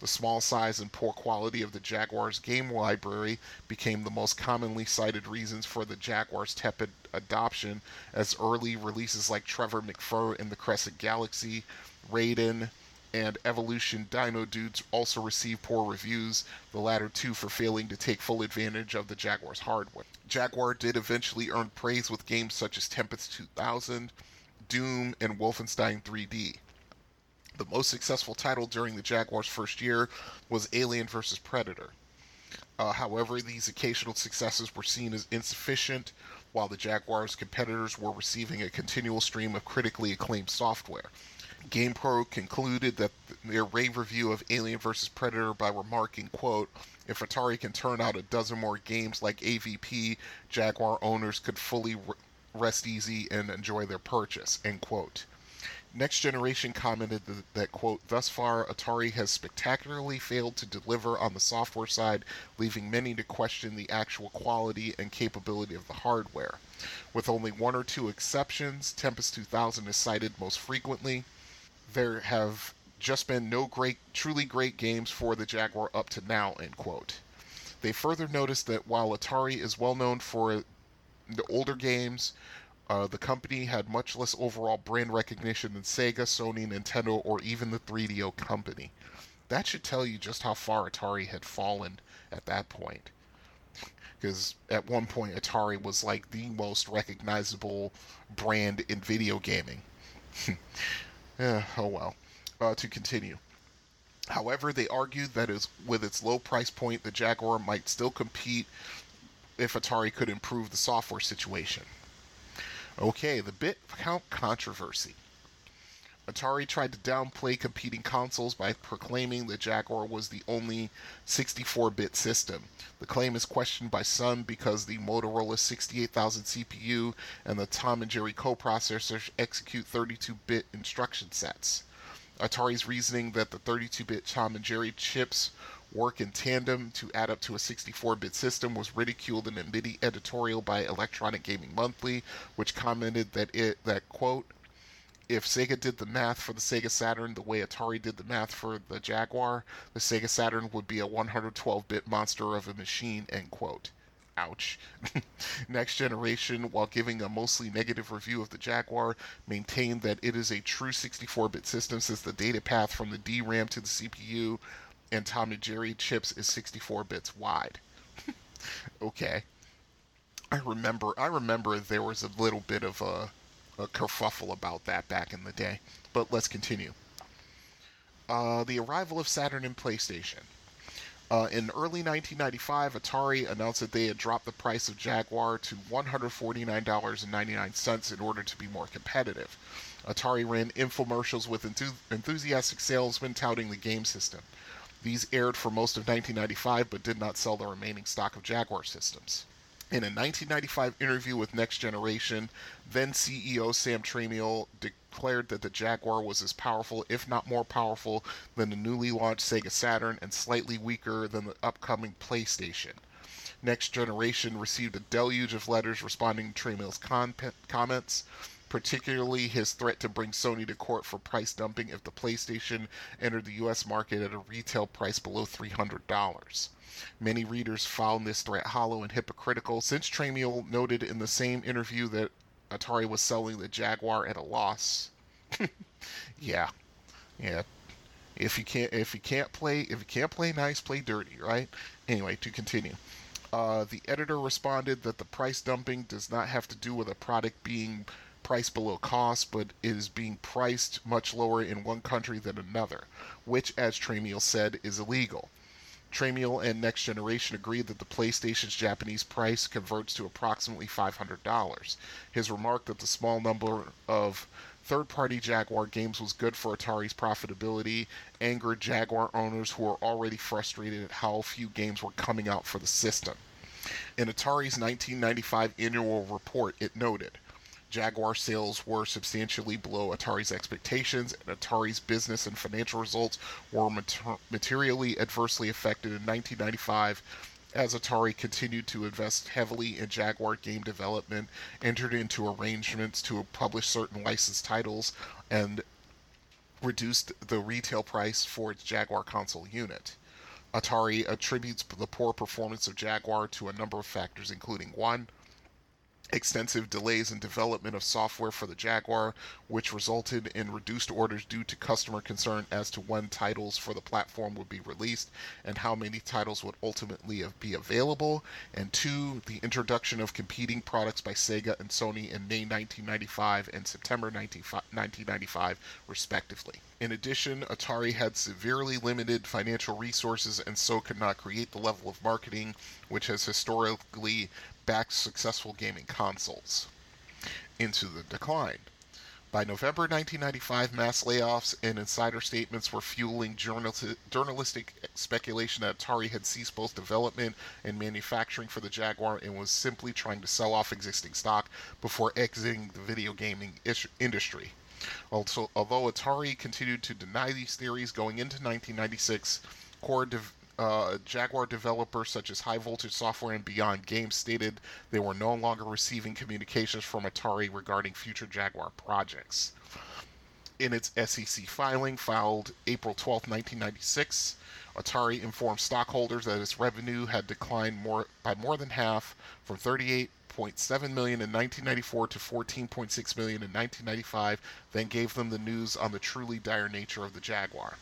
The small size and poor quality of the Jaguar's game library became the most commonly cited reasons for the Jaguar's tepid adoption, as early releases like Trevor McFur in the Crescent Galaxy, Raiden, and Evolution Dino Dudes also received poor reviews, the latter two for failing to take full advantage of the Jaguar's hardware. Jaguar did eventually earn praise with games such as Tempest 2000, Doom, and Wolfenstein 3D. The most successful title during the Jaguar's first year was Alien vs. Predator. Uh, however, these occasional successes were seen as insufficient, while the Jaguar's competitors were receiving a continual stream of critically acclaimed software. GamePro concluded that their rave review of Alien vs. Predator by remarking, quote, if Atari can turn out a dozen more games like AVP, Jaguar owners could fully rest easy and enjoy their purchase, end quote. Next Generation commented that, that, quote, thus far, Atari has spectacularly failed to deliver on the software side, leaving many to question the actual quality and capability of the hardware. With only one or two exceptions, Tempest 2000 is cited most frequently. There have just been no great, truly great games for the Jaguar up to now, end quote. They further noticed that while Atari is well known for the older games, uh, the company had much less overall brand recognition than Sega, Sony, Nintendo, or even the 3DO company. That should tell you just how far Atari had fallen at that point. Because at one point, Atari was like the most recognizable brand in video gaming. yeah, oh well. Uh, to continue. However, they argued that is, with its low price point, the Jaguar might still compete if Atari could improve the software situation. Okay, the bit count controversy. Atari tried to downplay competing consoles by proclaiming the Jaguar was the only 64 bit system. The claim is questioned by some because the Motorola 68000 CPU and the Tom and Jerry coprocessors execute 32 bit instruction sets. Atari's reasoning that the 32 bit Tom and Jerry chips work in tandem to add up to a 64 bit system was ridiculed in a MIDI editorial by Electronic Gaming Monthly, which commented that it, that quote, if Sega did the math for the Sega Saturn the way Atari did the math for the Jaguar, the Sega Saturn would be a 112 bit monster of a machine, end quote. Ouch. Next Generation, while giving a mostly negative review of the Jaguar, maintained that it is a true 64 bit system since the data path from the DRAM to the CPU and Tom and Jerry chips is 64 bits wide. okay. I remember I remember there was a little bit of a, a kerfuffle about that back in the day. But let's continue. Uh, the arrival of Saturn and PlayStation. Uh, in early 1995, Atari announced that they had dropped the price of Jaguar to $149.99 in order to be more competitive. Atari ran infomercials with enth- enthusiastic salesmen touting the game system. These aired for most of 1995 but did not sell the remaining stock of Jaguar systems. In a 1995 interview with Next Generation, then CEO Sam Tramiel declared that the Jaguar was as powerful, if not more powerful, than the newly launched Sega Saturn and slightly weaker than the upcoming PlayStation. Next Generation received a deluge of letters responding to Tramiel's con- comments particularly his threat to bring Sony to court for price dumping if the PlayStation entered the US market at a retail price below $300. Many readers found this threat hollow and hypocritical, since Tramiel noted in the same interview that Atari was selling the Jaguar at a loss. yeah, yeah. If you can't, if you can't play, if you can't play nice, play dirty, right? Anyway, to continue. Uh, the editor responded that the price dumping does not have to do with a product being priced below cost, but is being priced much lower in one country than another, which, as Tramiel said, is illegal. Tramiel and Next Generation agreed that the PlayStation's Japanese price converts to approximately $500. His remark that the small number of third party Jaguar games was good for Atari's profitability angered Jaguar owners who were already frustrated at how few games were coming out for the system. In Atari's 1995 annual report, it noted Jaguar sales were substantially below Atari's expectations, and Atari's business and financial results were mater- materially adversely affected in 1995 as Atari continued to invest heavily in Jaguar game development, entered into arrangements to publish certain licensed titles, and reduced the retail price for its Jaguar console unit. Atari attributes the poor performance of Jaguar to a number of factors, including one, extensive delays in development of software for the Jaguar, which resulted in reduced orders due to customer concern as to when titles for the platform would be released and how many titles would ultimately be available. And two, the introduction of competing products by Sega and Sony in May 1995 and September 1995, respectively. In addition, Atari had severely limited financial resources and so could not create the level of marketing which has historically backed successful gaming consoles into the decline. By November 1995, mass layoffs and insider statements were fueling journal- journalistic speculation that Atari had ceased both development and manufacturing for the Jaguar and was simply trying to sell off existing stock before exiting the video gaming industry. Also, although Atari continued to deny these theories going into 1996, core dev- uh, Jaguar developers such as High Voltage Software and Beyond Games stated they were no longer receiving communications from Atari regarding future Jaguar projects. In its SEC filing, filed April 12, 1996, Atari informed stockholders that its revenue had declined more by more than half from 38.7 million in 1994 to 14.6 million in 1995, then gave them the news on the truly dire nature of the Jaguar.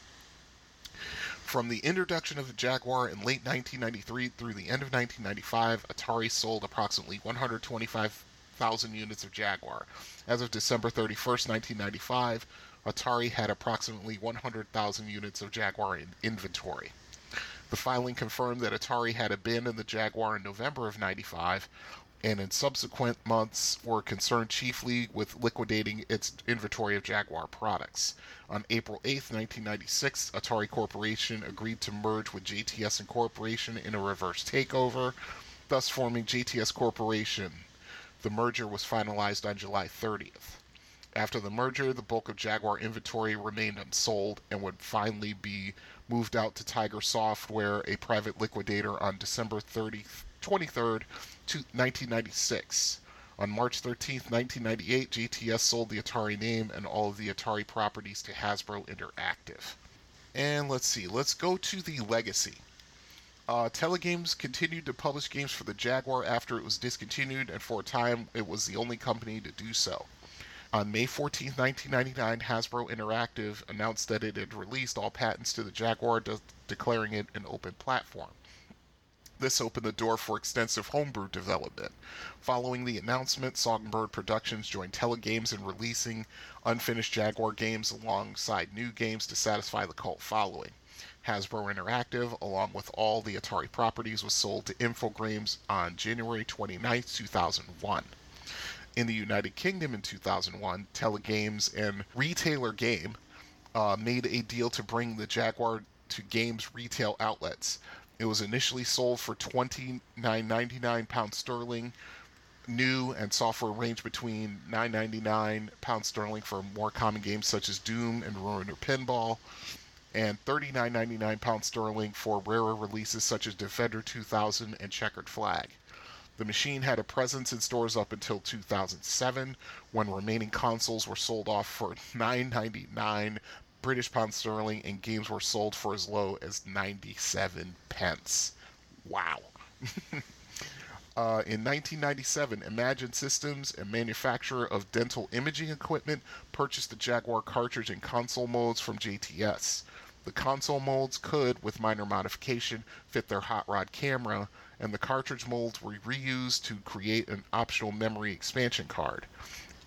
From the introduction of the Jaguar in late 1993 through the end of 1995, Atari sold approximately 125,000 units of Jaguar. As of December 31st, 1995, Atari had approximately 100,000 units of Jaguar in inventory. The filing confirmed that Atari had abandoned the Jaguar in November of 95 and in subsequent months were concerned chiefly with liquidating its inventory of Jaguar products. On April 8, 1996, Atari Corporation agreed to merge with JTS Incorporation in a reverse takeover, thus forming JTS Corporation. The merger was finalized on July 30th. After the merger, the bulk of Jaguar inventory remained unsold and would finally be moved out to Tiger Software, a private liquidator, on December 30, 23rd, 1996. On March 13, 1998, JTS sold the Atari name and all of the Atari properties to Hasbro Interactive. And let's see, let's go to the legacy. Uh, Telegames continued to publish games for the Jaguar after it was discontinued, and for a time it was the only company to do so. On May 14, 1999, Hasbro Interactive announced that it had released all patents to the Jaguar, de- declaring it an open platform. This opened the door for extensive homebrew development. Following the announcement, Songbird Productions joined Telegames in releasing unfinished Jaguar games alongside new games to satisfy the cult following. Hasbro Interactive, along with all the Atari properties, was sold to Infogrames on January 29, 2001. In the United Kingdom in 2001, Telegames and Retailer Game uh, made a deal to bring the Jaguar to games retail outlets. It was initially sold for £29.99 pounds sterling. New and software range between £9.99 pounds sterling for more common games such as Doom and Ruiner Pinball, and £39.99 pounds sterling for rarer releases such as Defender 2000 and Checkered Flag. The machine had a presence in stores up until 2007, when remaining consoles were sold off for $9.99 British pound sterling, and games were sold for as low as 97 pence. Wow. Uh, in 1997, Imagin Systems, a manufacturer of dental imaging equipment, purchased the Jaguar cartridge and console molds from JTS. The console molds could, with minor modification, fit their hot rod camera, and the cartridge molds were reused to create an optional memory expansion card.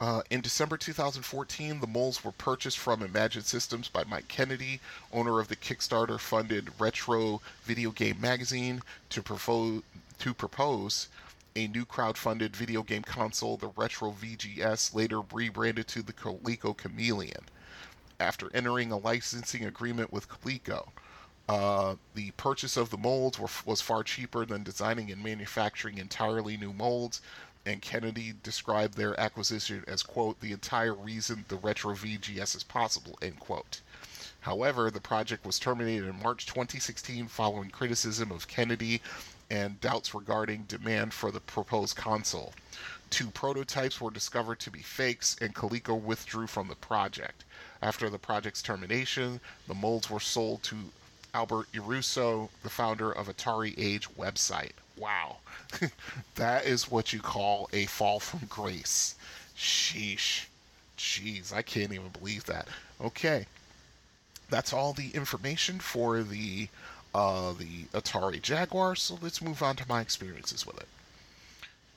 Uh, in December 2014, the molds were purchased from Imagin Systems by Mike Kennedy, owner of the Kickstarter funded Retro Video Game Magazine, to, propose, to propose a new crowd-funded video game console, the Retro VGS, later rebranded to the Coleco Chameleon. After entering a licensing agreement with Coleco, uh, the purchase of the molds were, was far cheaper than designing and manufacturing entirely new molds, and Kennedy described their acquisition as, quote, the entire reason the Retro VGS is possible, end quote. However, the project was terminated in March 2016 following criticism of Kennedy and doubts regarding demand for the proposed console. Two prototypes were discovered to be fakes, and Coleco withdrew from the project. After the project's termination, the molds were sold to Albert Yarusso, the founder of Atari Age website. Wow. that is what you call a fall from grace. Sheesh. Jeez, I can't even believe that. Okay. That's all the information for the uh, the Atari Jaguar, so let's move on to my experiences with it.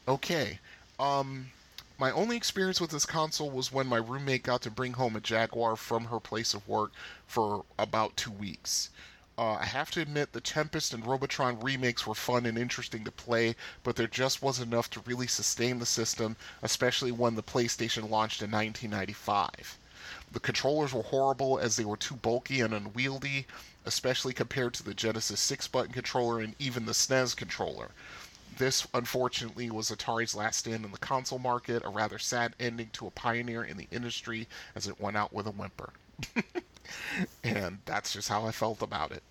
Okay. Um my only experience with this console was when my roommate got to bring home a Jaguar from her place of work for about two weeks. Uh, I have to admit, the Tempest and Robotron remakes were fun and interesting to play, but there just wasn't enough to really sustain the system, especially when the PlayStation launched in 1995. The controllers were horrible as they were too bulky and unwieldy, especially compared to the Genesis 6 button controller and even the SNES controller. This, unfortunately, was Atari's last stand in the console market, a rather sad ending to a pioneer in the industry as it went out with a whimper. and that's just how I felt about it.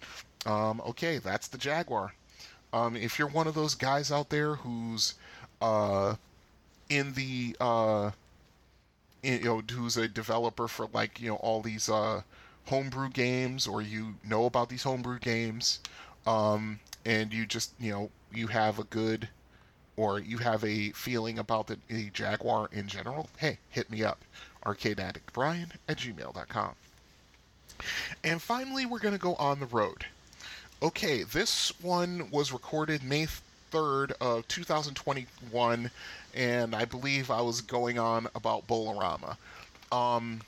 Um, okay, that's the Jaguar. Um, if you're one of those guys out there who's uh, in the uh, in, you know who's a developer for like you know all these uh, homebrew games, or you know about these homebrew games, um, and you just you know you have a good or you have a feeling about the, the Jaguar in general, hey, hit me up. ArcadeAddictBrian at gmail.com. And finally, we're going to go on the road. Okay, this one was recorded May 3rd of 2021, and I believe I was going on about Bolorama. Um,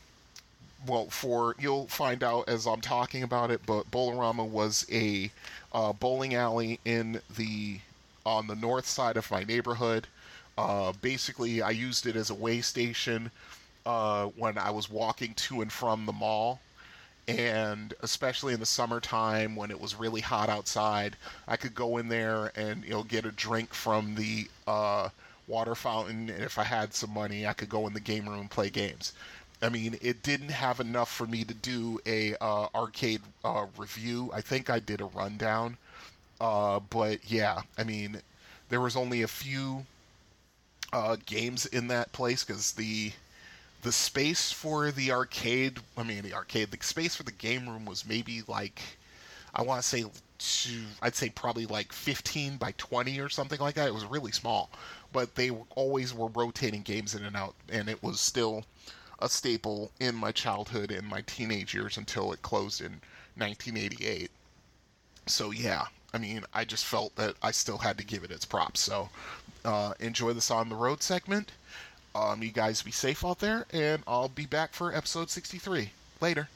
well, for you'll find out as I'm talking about it, but Bolorama was a uh, bowling alley in the on the north side of my neighborhood. Uh, basically, I used it as a way station uh, when I was walking to and from the mall and especially in the summertime when it was really hot outside, I could go in there and you know get a drink from the uh, water fountain, and if I had some money, I could go in the game room and play games. I mean, it didn't have enough for me to do a uh, arcade uh, review. I think I did a rundown, uh, but yeah, I mean, there was only a few uh, games in that place because the the space for the arcade i mean the arcade the space for the game room was maybe like i want to say two, i'd say probably like 15 by 20 or something like that. It was really small but they always were rotating games in and out and it was still a staple in my childhood and my teenage years until it closed in 1988 so yeah i mean i just felt that i still had to give it its props. So uh, enjoy this on the road segment um, you guys be safe out there, and I'll be back for episode 63. Later.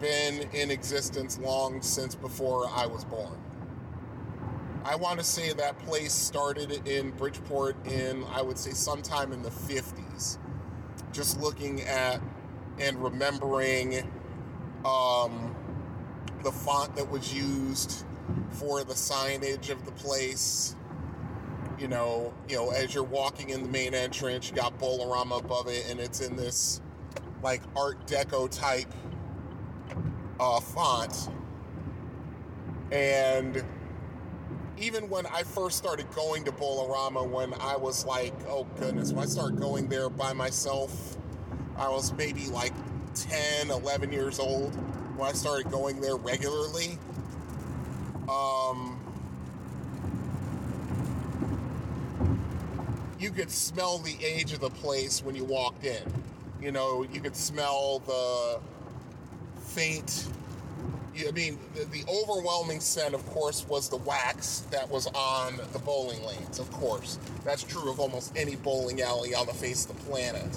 Been in existence long since before I was born. I want to say that place started in Bridgeport in, I would say, sometime in the 50s. Just looking at and remembering um, the font that was used for the signage of the place. You know, you know, as you're walking in the main entrance, you got Bolorama above it, and it's in this like Art Deco type uh, font. And even when I first started going to Bolorama, when I was like, oh goodness, when I started going there by myself, I was maybe like 10, 11 years old when I started going there regularly. Um, you could smell the age of the place when you walked in. You know, you could smell the faint. I mean, the, the, overwhelming scent, of course, was the wax that was on the bowling lanes. Of course, that's true of almost any bowling alley on the face of the planet.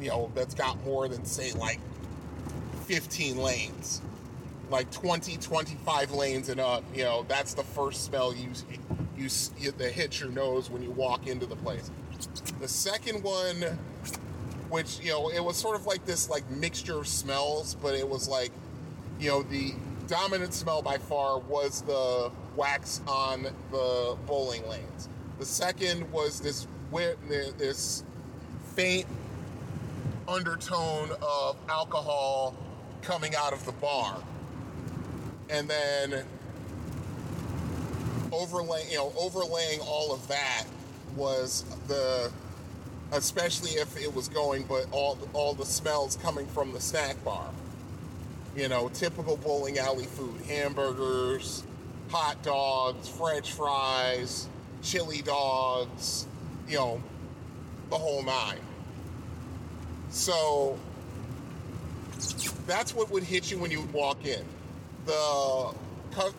You know, that's got more than say like 15 lanes, like 20, 25 lanes and up. You know, that's the first smell you you, you that hits your nose when you walk into the place. The second one which you know it was sort of like this like mixture of smells but it was like you know the dominant smell by far was the wax on the bowling lanes. The second was this this faint undertone of alcohol coming out of the bar. And then overlaying you know overlaying all of that was the especially if it was going, but all all the smells coming from the snack bar. You know, typical bowling alley food: hamburgers, hot dogs, French fries, chili dogs. You know, the whole nine. So that's what would hit you when you would walk in. The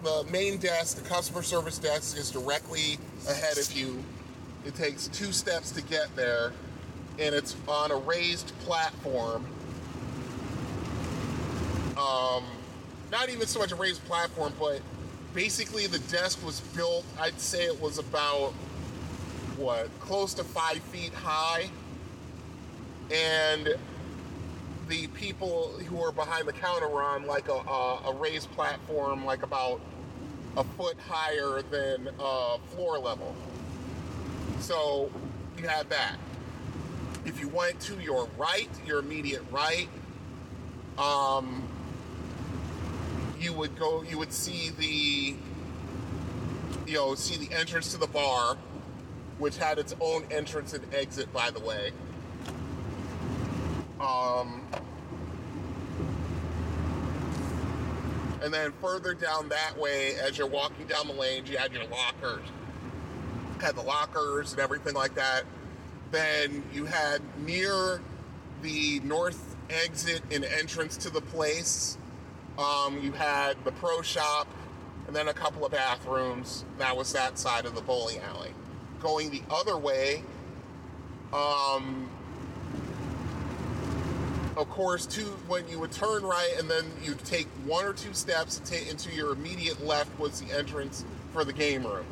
the main desk, the customer service desk, is directly ahead of you. It takes two steps to get there, and it's on a raised platform. Um, not even so much a raised platform, but basically the desk was built. I'd say it was about what close to five feet high, and the people who are behind the counter were on like a, a, a raised platform, like about a foot higher than uh, floor level. So you had that. If you went to your right, your immediate right, um, you would go. You would see the, you know, see the entrance to the bar, which had its own entrance and exit, by the way. Um, and then further down that way, as you're walking down the lanes, you had your lockers. Had the lockers and everything like that. Then you had near the north exit and entrance to the place, um, you had the pro shop and then a couple of bathrooms. That was that side of the bowling alley. Going the other way, um, of course, two when you would turn right and then you'd take one or two steps to into your immediate left was the entrance for the game room.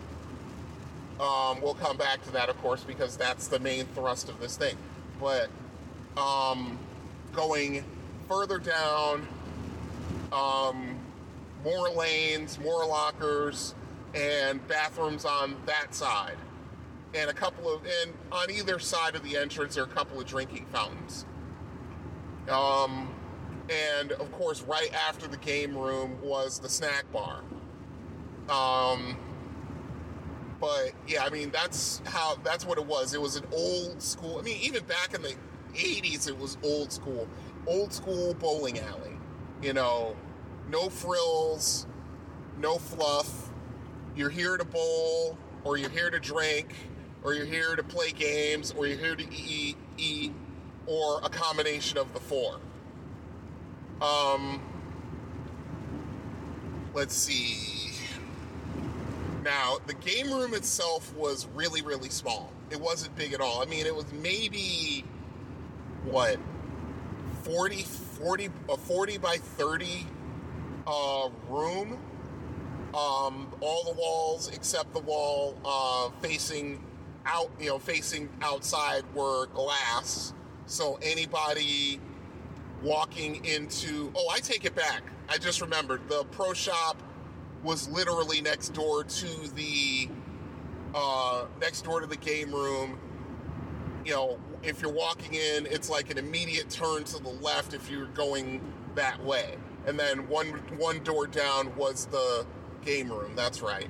Um, we'll come back to that, of course, because that's the main thrust of this thing. But um, going further down, um, more lanes, more lockers, and bathrooms on that side, and a couple of and on either side of the entrance there are a couple of drinking fountains. Um, and of course, right after the game room was the snack bar. Um, but yeah, I mean that's how that's what it was. It was an old school. I mean, even back in the '80s, it was old school, old school bowling alley. You know, no frills, no fluff. You're here to bowl, or you're here to drink, or you're here to play games, or you're here to eat, eat, or a combination of the four. Um, let's see. Now, the game room itself was really, really small. It wasn't big at all. I mean, it was maybe, what, 40, 40, a 40 by 30 uh, room. Um, all the walls except the wall uh, facing out, you know, facing outside were glass. So anybody walking into, oh, I take it back. I just remembered the pro shop was literally next door to the uh, next door to the game room. You know, if you're walking in, it's like an immediate turn to the left if you're going that way. And then one one door down was the game room. That's right.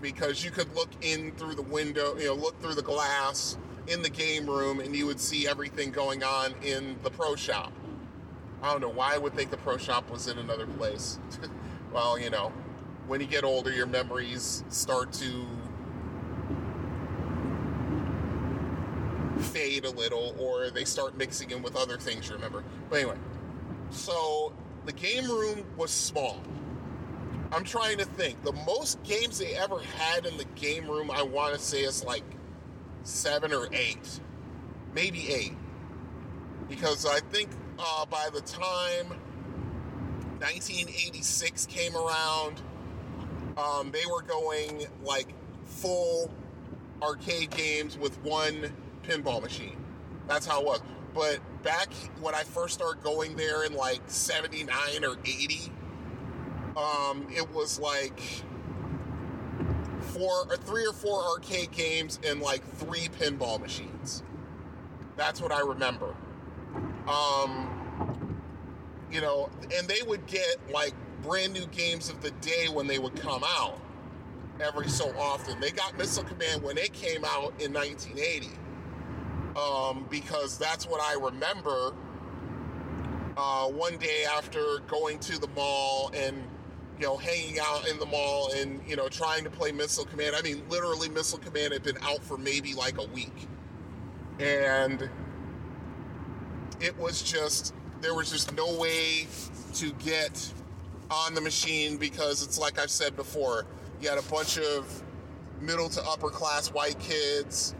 Because you could look in through the window, you know, look through the glass in the game room and you would see everything going on in the pro shop. I don't know why I would think the pro shop was in another place. well, you know, when you get older, your memories start to fade a little or they start mixing in with other things you remember. But anyway, so the game room was small. I'm trying to think. The most games they ever had in the game room, I want to say, is like seven or eight, maybe eight. Because I think uh, by the time 1986 came around, um, they were going like full arcade games with one pinball machine. That's how it was. But back when I first started going there in like 79 or 80, um, it was like four or three or four arcade games and like three pinball machines. That's what I remember. Um, you know, and they would get like brand new games of the day when they would come out every so often. They got Missile Command when it came out in 1980. um, because that's what I remember. Uh, one day after going to the mall and you know hanging out in the mall and you know trying to play Missile Command. I mean, literally, Missile Command had been out for maybe like a week, and it was just there was just no way to get on the machine because it's like I've said before, you had a bunch of middle to upper class white kids,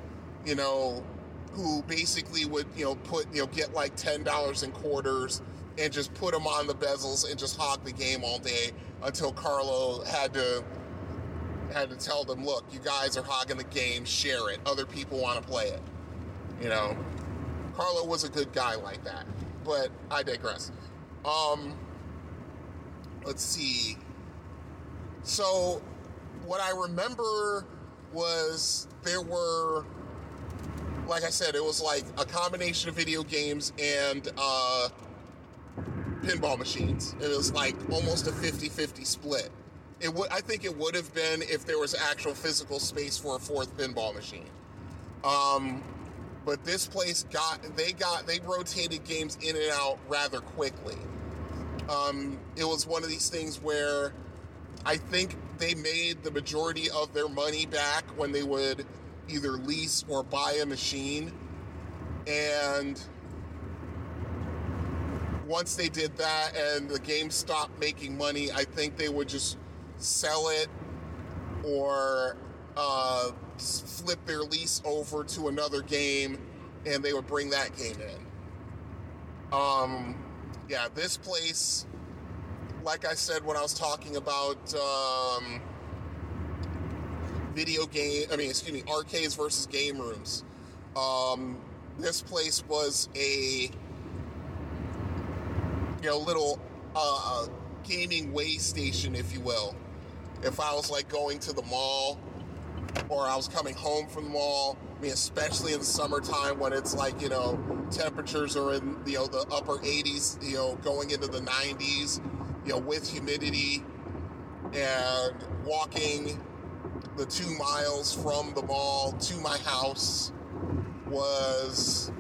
you know, who basically would, you know, put, you know, get like $10 in quarters and just put them on the bezels and just hog the game all day until Carlo had to had to tell them, look, you guys are hogging the game, share it. Other people want to play it. You know, Carlo was a good guy like that, but I digress. Um, let's see. So, what I remember was there were, like I said, it was like a combination of video games and uh, pinball machines. It was like almost a 50 50 split. It would, I think it would have been if there was actual physical space for a fourth pinball machine. Um, but this place got they got they rotated games in and out rather quickly. Um, it was one of these things where I think they made the majority of their money back when they would either lease or buy a machine. And once they did that and the game stopped making money, I think they would just sell it or uh, flip their lease over to another game and they would bring that game in. Um, yeah, this place, like I said when I was talking about um, video game, I mean, excuse me, arcades versus game rooms. Um, this place was a you know little uh, gaming way station, if you will. If I was like going to the mall or I was coming home from the mall, I mean, especially in the summertime when it's like, you know, temperatures are in, you know, the upper 80s, you know, going into the 90s, you know, with humidity and walking the two miles from the mall to my house was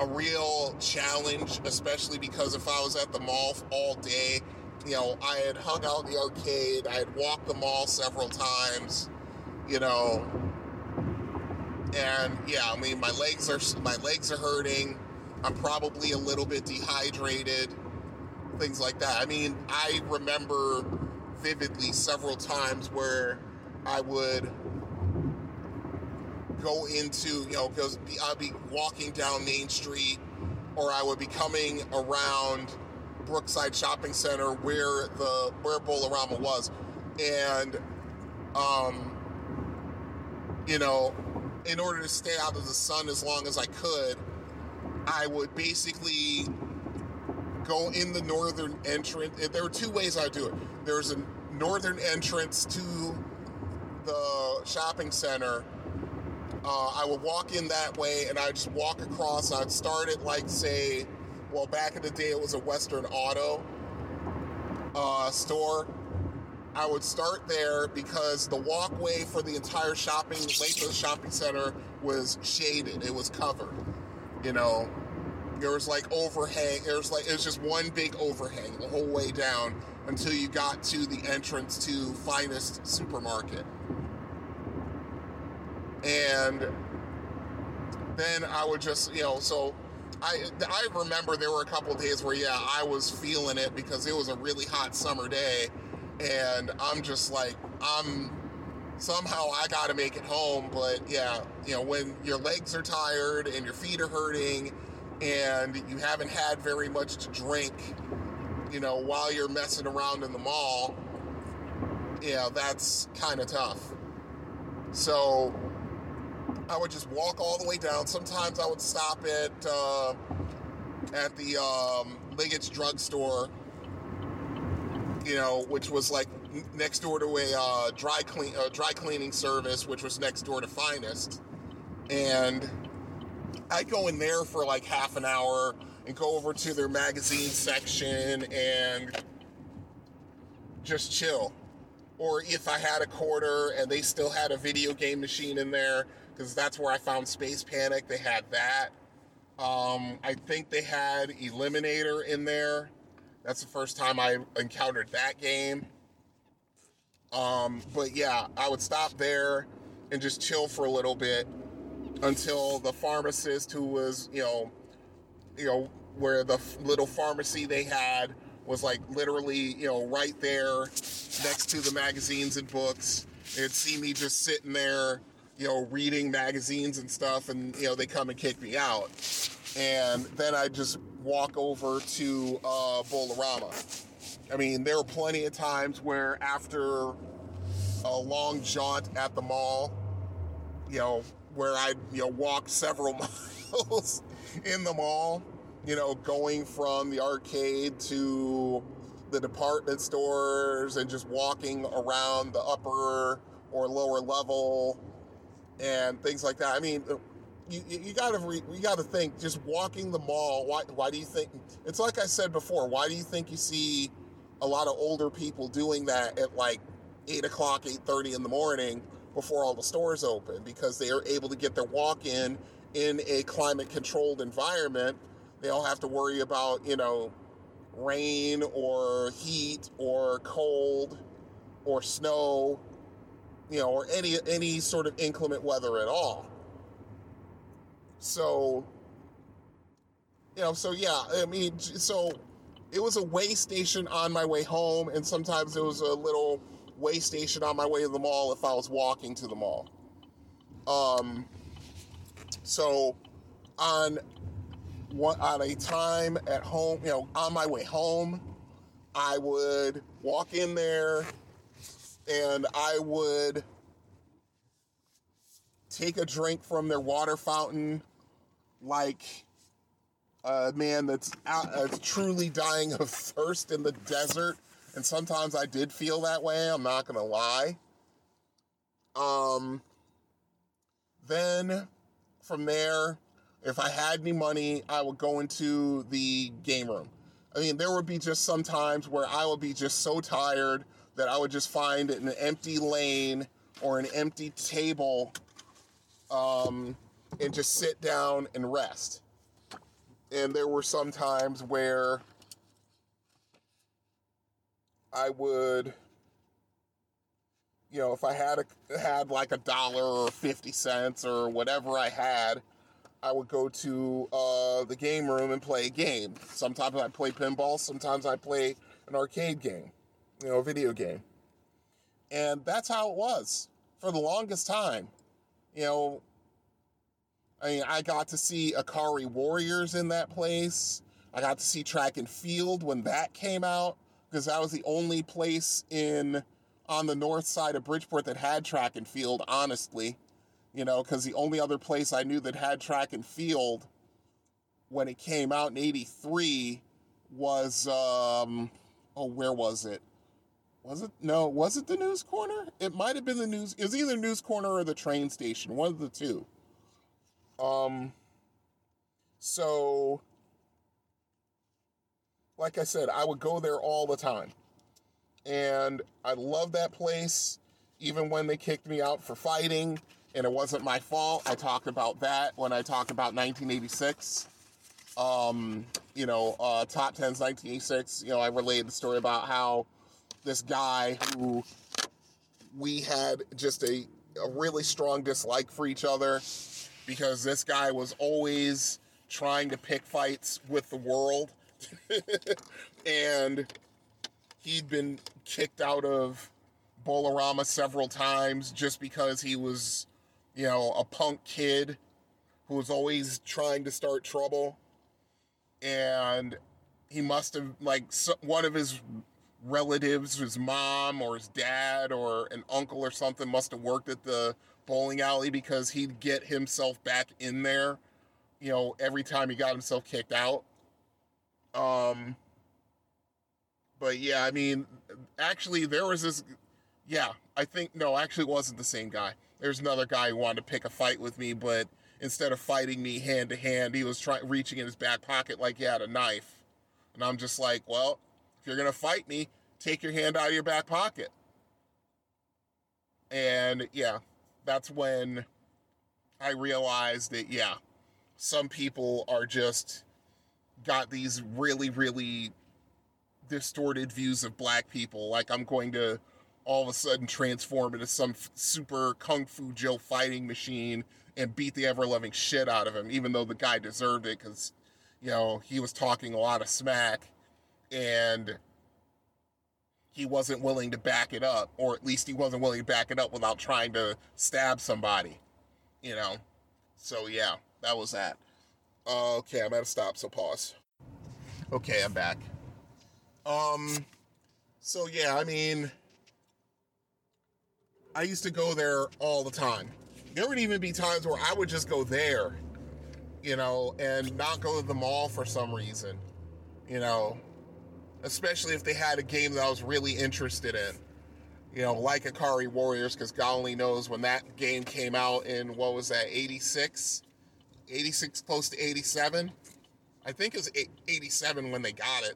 a real challenge, especially because if I was at the mall all day, you know, I had hung out in the arcade, I had walked the mall several times, you know, and yeah, I mean, my legs are my legs are hurting. I'm probably a little bit dehydrated, things like that. I mean, I remember vividly several times where I would go into, you know, because I'd be walking down Main Street, or I would be coming around Brookside Shopping Center where the where Bolarama was, and um, you know, in order to stay out of the sun as long as I could, I would basically go in the northern entrance. There were two ways I would do it. There's a northern entrance to the shopping center. Uh, I would walk in that way and I'd just walk across. I'd start at, like, say, well, back in the day it was a Western Auto uh, store. I would start there because the walkway for the entire shopping Lakewood shopping center was shaded. It was covered. You know, there was like overhang. There was like it was just one big overhang the whole way down until you got to the entrance to Finast Supermarket. And then I would just, you know, so I I remember there were a couple days where yeah, I was feeling it because it was a really hot summer day and I'm just like I'm somehow I got to make it home but yeah you know when your legs are tired and your feet are hurting and you haven't had very much to drink you know while you're messing around in the mall yeah that's kind of tough. So I would just walk all the way down. Sometimes I would stop at uh, at the um, Liggett's drugstore you know, which was like next door to a uh, dry clean uh, dry cleaning service, which was next door to Finast, and I'd go in there for like half an hour and go over to their magazine section and just chill. Or if I had a quarter and they still had a video game machine in there, because that's where I found Space Panic. They had that. Um, I think they had Eliminator in there. That's the first time I encountered that game. Um, but yeah, I would stop there and just chill for a little bit until the pharmacist who was, you know, you know, where the little pharmacy they had was like literally, you know, right there next to the magazines and books. They'd see me just sitting there, you know, reading magazines and stuff, and you know, they come and kick me out. And then I just walk over to uh, Bolorama. I mean, there were plenty of times where after a long jaunt at the mall, you know, where I'd, you know, walk several miles in the mall, you know, going from the arcade to the department stores and just walking around the upper or lower level and things like that. I mean, you, you gotta re, you gotta think just walking the mall. Why why do you think it's like I said before? Why do you think you see a lot of older people doing that at like eight o'clock, eight thirty in the morning before all the stores open? Because they are able to get their walk in in a climate controlled environment. They don't have to worry about you know rain or heat or cold or snow, you know, or any any sort of inclement weather at all. So, you know, so yeah, I mean, so it was a way station on my way home, and sometimes it was a little way station on my way to the mall if I was walking to the mall. Um, so on one on a time at home, you know, on my way home, I would walk in there and I would take a drink from their water fountain like a man that's out, uh, truly dying of thirst in the desert. And sometimes I did feel that way, I'm not gonna lie. Um, then from there, if I had any money, I would go into the game room. I mean, there would be just some times where I would be just so tired that I would just find an empty lane or an empty table um, and just sit down and rest. And there were some times where I would, you know, if I had a, had like a dollar or fifty cents or whatever I had, I would go to uh, the game room and play a game. Sometimes I play pinball. Sometimes I play an arcade game, you know, a video game. And that's how it was for the longest time. You know, I mean, I got to see Ikari Warriors in that place. I got to see Track and Field when that came out because that was the only place in on the north side of Bridgeport that had Track and Field. Honestly, you know, because the only other place I knew that had Track and Field when it came out in '83 was um, oh, where was it? Was it no? Was it the News Corner? It might have been the news. It was either News Corner or the train station. One of the two. Um, so, like I said, I would go there all the time. And I love that place, even when they kicked me out for fighting, and it wasn't my fault. I talked about that when I talked about 1986. Um, you know, uh, Top 10's 1986. You know, I relayed the story about how this guy who we had just a, a really strong dislike for each other because this guy was always trying to pick fights with the world. and he'd been kicked out of Bolorama several times just because he was, you know, a punk kid who was always trying to start trouble. And he must have, like, one of his relatives, his mom or his dad or an uncle or something, must have worked at the bowling alley because he'd get himself back in there, you know, every time he got himself kicked out. Um, but yeah, I mean, actually, there was this. Yeah, I think no, actually, it wasn't the same guy. There's another guy who wanted to pick a fight with me, but instead of fighting me hand to hand, he was trying reaching in his back pocket like he had a knife, and I'm just like, well, if you're gonna fight me, take your hand out of your back pocket. And yeah, that's when I realized that yeah, some people are just got these really really distorted views of black people. Like I'm going to all of a sudden transform into some f- super kung fu Joe fighting machine and beat the ever loving shit out of him, even though the guy deserved it because you know he was talking a lot of smack and he wasn't willing to back it up, or at least he wasn't willing to back it up without trying to stab somebody, you know. So yeah, that was that. Okay, I'm at a stop, so pause. Okay, I'm back. Um, so yeah, I mean, I used to go there all the time. There would even be times where I would just go there, you know, and not go to the mall for some reason, you know, especially if they had a game that I was really interested in, you know, like Ikari Warriors, because God only knows when that game came out in what was that, 86? 86, close to 87. I think it was 87 when they got it.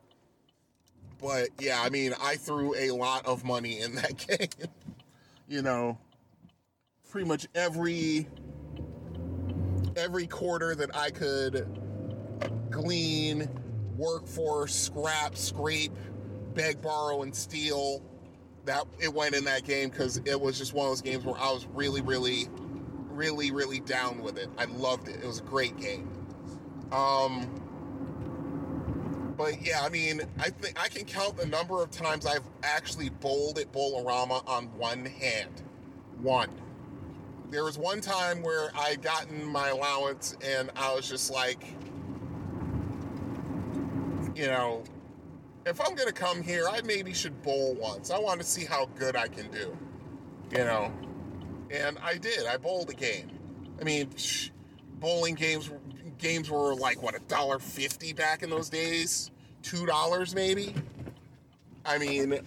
But yeah, I mean, I threw a lot of money in that game. you know, pretty much every every quarter that I could glean, work for, scrap, scrape, beg, borrow, and steal. That it went in that game because it was just one of those games where I was really, really, really, really down with it. I loved it. It was a great game. Um, but yeah, I mean, I think I can count the number of times I've actually bowled at Bowlerama on one hand. One. There was one time where I gotten my allowance and I was just like, you know, if I'm gonna come here, I maybe should bowl once. I want to see how good I can do, you know. And I did. I bowled a game. I mean, psh, bowling games games were like what a dollar fifty back in those days, two dollars maybe. I mean,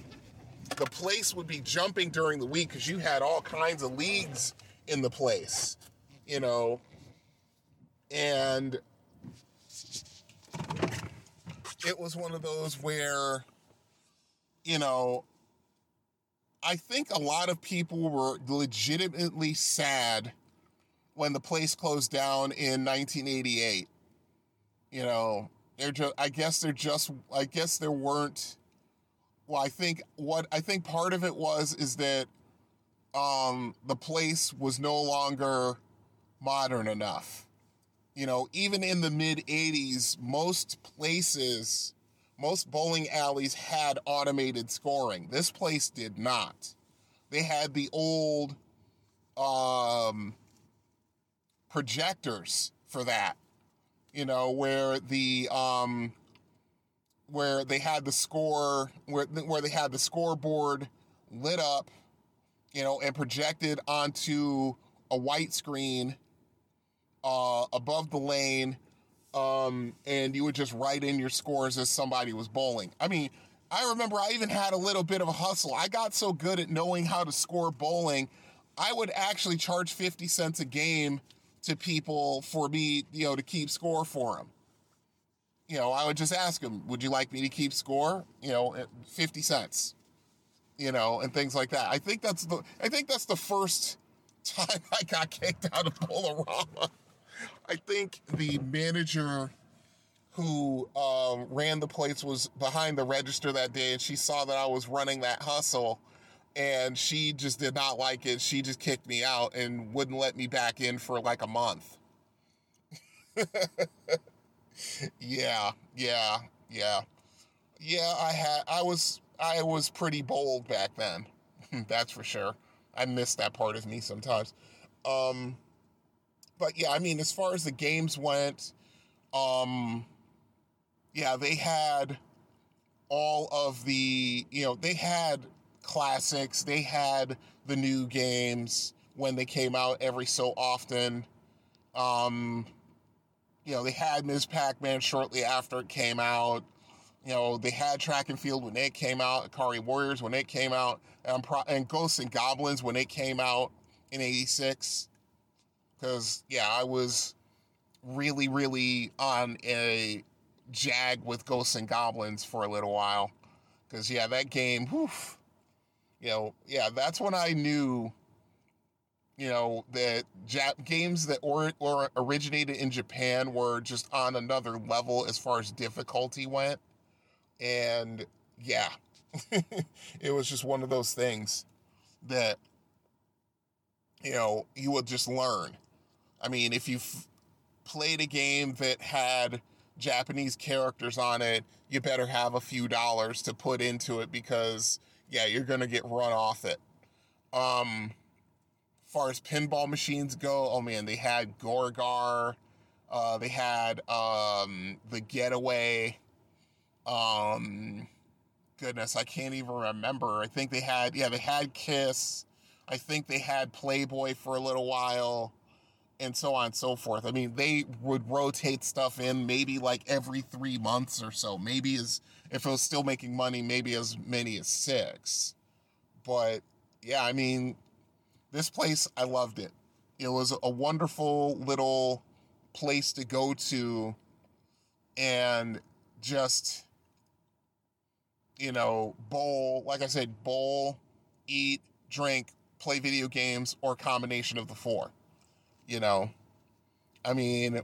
the place would be jumping during the week because you had all kinds of leagues in the place, you know, and it was one of those where, you know, I think a lot of people were legitimately sad when the place closed down in 1988. You know, they're just, I guess they're just, I guess there weren't, well, I think what, I think part of it was is that um, the place was no longer modern enough. You know, even in the mid 80s, most places, most bowling alleys had automated scoring. This place did not. They had the old um, projectors for that, you know, where the um, where they had the score where where they had the scoreboard lit up, you know, and projected onto a white screen uh, above the lane, um, and you would just write in your scores as somebody was bowling. I mean, I remember I even had a little bit of a hustle. I got so good at knowing how to score bowling, I would actually charge 50 cents a game to people for me, you know, to keep score for them. You know, I would just ask them, would you like me to keep score? You know, 50 cents. You know, and things like that. I think that's the I think that's the first time I got kicked out of Bowlerama. I think the manager who um, ran the place was behind the register that day, and she saw that I was running that hustle, and she just did not like it. She just kicked me out and wouldn't let me back in for like a month. yeah, yeah, yeah, yeah. I had, I was, I was pretty bold back then. That's for sure. I miss that part of me sometimes. Um, but yeah, I mean, as far as the games went, um, yeah, they had all of the, you know, they had classics, they had the new games when they came out every so often. Um, you know, they had Ms. Pac-Man shortly after it came out. You know, they had Track and Field when it came out, Ikari Warriors when it came out, and, Pro- and Ghosts and Goblins when it came out in 86 because yeah, I was really, really on a jag with Ghosts and Goblins for a little while. Because yeah, that game, whew, you know, yeah, that's when I knew you know that Jap- games that or, or originated in Japan were just on another level as far as difficulty went, and yeah, it was just one of those things that you know you would just learn. I mean, if you f- played a game that had Japanese characters on it, you better have a few dollars to put into it because yeah, you're gonna get run off it. Um, far as pinball machines go, oh man, they had Gorgar, uh, they had um, the Getaway. Um, goodness, I can't even remember. I think they had yeah, they had Kiss. I think they had Playboy for a little while and so on and so forth. I mean, they would rotate stuff in maybe like every three months or so. Maybe as if it was still making money, maybe as many as six. But yeah, I mean, this place, I loved it. It was a wonderful little place to go to and just, you know, bowl, like I said, bowl, eat, drink, play video games, or combination of the four you know? I mean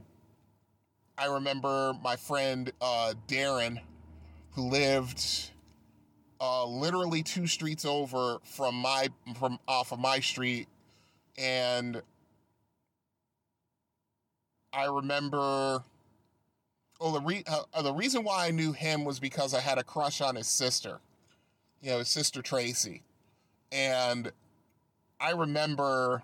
i remember my friend uh, darren who lived uh, literally two streets over from my from off of my street. And i remember oh the re- uh, the reason why i knew him was because i had a crush on his sister you know his sister tracy. And i remember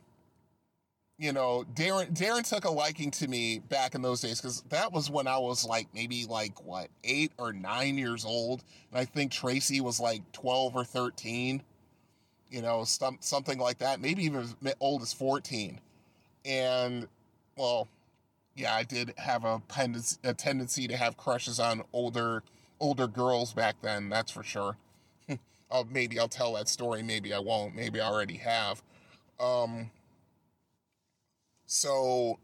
you know, Darren Darren took a liking to me back in those days because that was when I was like maybe like what eight or nine years old, and I think Tracy was like twelve or thirteen, you know, some something like that, maybe even as old as fourteen, and well, yeah, I did have a a tendency to have crushes on older older girls back then. That's for sure. oh, maybe I'll tell that story. Maybe I won't. Maybe I already have. Um, so,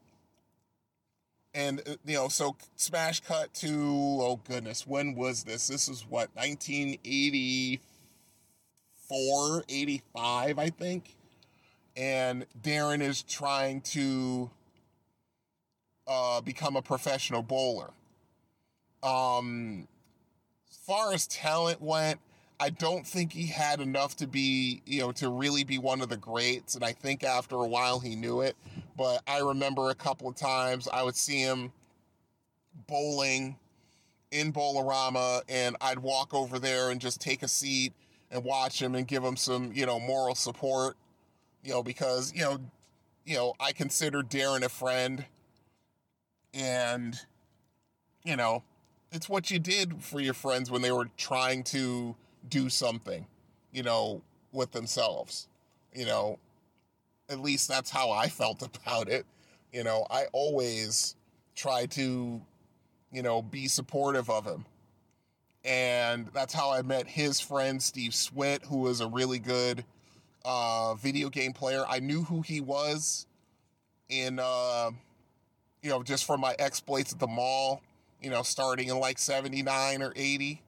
and uh, you know, so smash cut to oh goodness, when was this? This is what 1984, 85, I think. And Darren is trying to uh, become a professional bowler. Um, as far as talent went, I don't think he had enough to be, you know, to really be one of the greats. And I think after a while he knew it. But I remember a couple of times I would see him bowling in Bowl-O-Rama and I'd walk over there and just take a seat and watch him and give him some, you know, moral support, you know, because, you know, you know, I consider Darren a friend and, you know, it's what you did for your friends when they were trying to do something, you know, with themselves. You know, at least that's how I felt about it. You know, I always try to, you know, be supportive of him. And that's how I met his friend Steve Swit, who was a really good uh, video game player. I knew who he was in, uh, you know, just from my exploits at the mall, you know, starting in like 79 or 80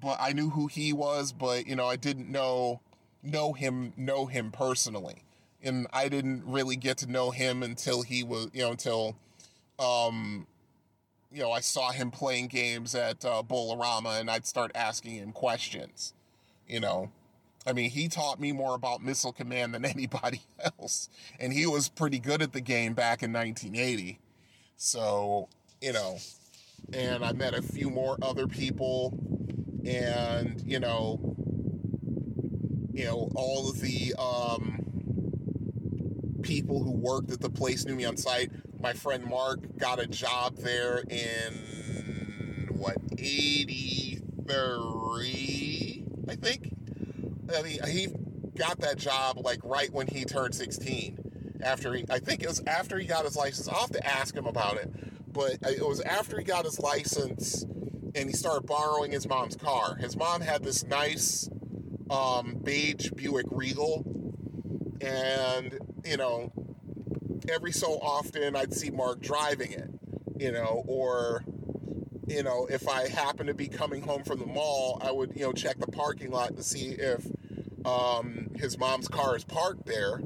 but I knew who he was, but you know, I didn't know know him know him personally. And I didn't really get to know him until he was, you know, until um you know, I saw him playing games at uh, Bowl-O-Rama and I'd start asking him questions. You know, I mean, he taught me more about Missile Command than anybody else. And he was pretty good at the game back in 1980. So, you know, and I met a few more other people and you know you know all of the um, people who worked at the place knew me on site. My friend mark got a job there in what 83 i think? I mean he got that job like right when he turned 16 after he i think it was after he got his license. I'll have to ask him about it. But it was after he got his license and he started borrowing his mom's car. His mom had this nice um, beige Buick Regal, and you know, every so often I'd see Mark driving it, you know, or you know, if I happened to be coming home from the mall, I would you know check the parking lot to see if um, his mom's car is parked there,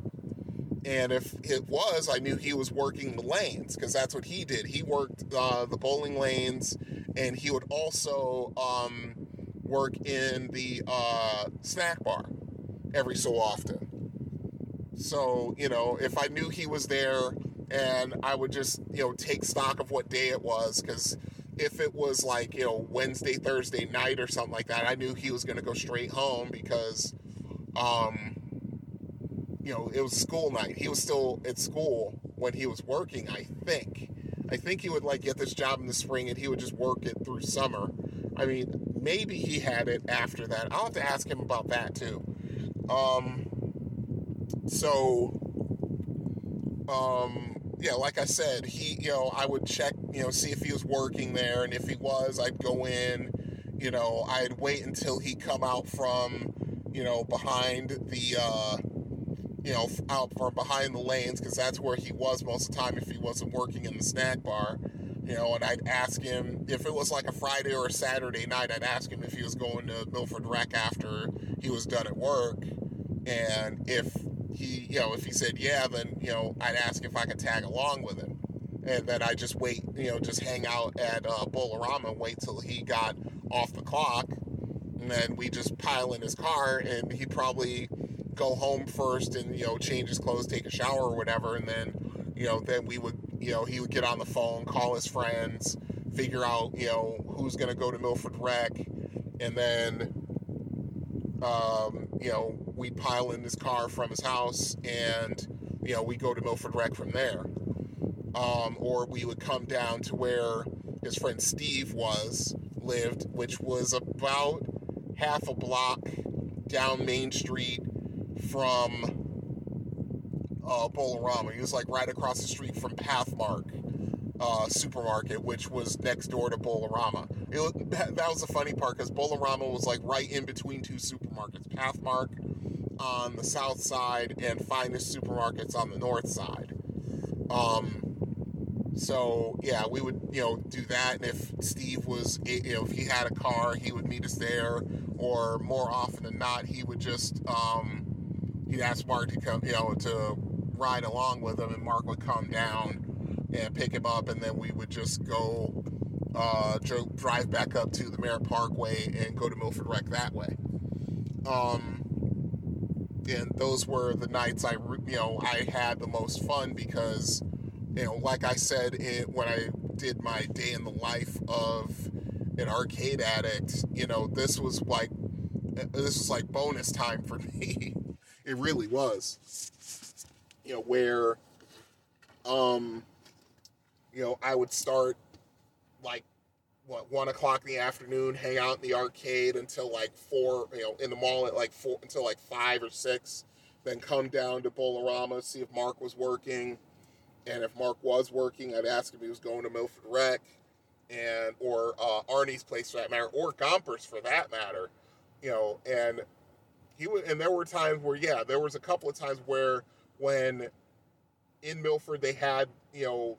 and if it was, I knew he was working the lanes because that's what he did. He worked uh, the bowling lanes, and he would also um, work in the uh, snack bar every so often. So, you know, if I knew he was there and I would just, you know, take stock of what day it was, because if it was like, you know, Wednesday, Thursday night or something like that, I knew he was going to go straight home because, um, you know, it was school night. He was still at school when he was working, I think. I think he would like get this job in the spring and he would just work it through summer. I mean, maybe he had it after that. I'll have to ask him about that too. Um, so, um, yeah, like I said, he, you know, I would check, you know, see if he was working there, and if he was, I'd go in. You know, I'd wait until he come out from, you know, behind the, uh, you know, out from behind the lanes, because that's where he was most of the time if he wasn't working in the snack bar. You know, and I'd ask him if it was like a Friday or a Saturday night. I'd ask him if he was going to Milford Rec after he was done at work, and if he, you know, if he said yeah, then you know, I'd ask if I could tag along with him, and then I just wait, you know, just hang out at uh, Bolorama and wait till he got off the clock, and then we just pile in his car, and he'd probably go home first and you know change his clothes, take a shower or whatever, and then you know then we would you know he would get on the phone, call his friends, figure out you know who's gonna go to Milford Rec, and then um, you know we pile in his car from his house, and you know we go to Milford Rec from there, um, or we would come down to where his friend Steve was lived, which was about half a block down Main Street from uh, Bolorama. He was like right across the street from Pathmark uh, supermarket, which was next door to Bolorama. It was, that was the funny part because Bolorama was like right in between two supermarkets Pathmark on the south side and Finast Supermarkets on the north side. Um, so yeah, we would you know do that, and if Steve was you know if he had a car, he would meet us there, or more often than not, he would just um, he'd ask Mark to come you know to ride along with him, and Mark would come down and pick him up, and then we would just go uh, drive back up to the Merritt Parkway and go to Milford Rec that way. Um, and those were the nights I you know I had the most fun because you know, like I said it, when I did my day in the life of an arcade addict, you know, this was like this was like bonus time for me. it really was. You know, where um you know, I would start like what one o'clock in the afternoon, hang out in the arcade until like four, you know, in the mall at like four until like five or six, then come down to Bolorama, see if Mark was working and if Mark was working, I'd ask him if he was going to Milford Rec, and or uh, Arnie's place for that matter, or Gompers for that matter, you know. And he was, and there were times where, yeah, there was a couple of times where when in Milford they had, you know,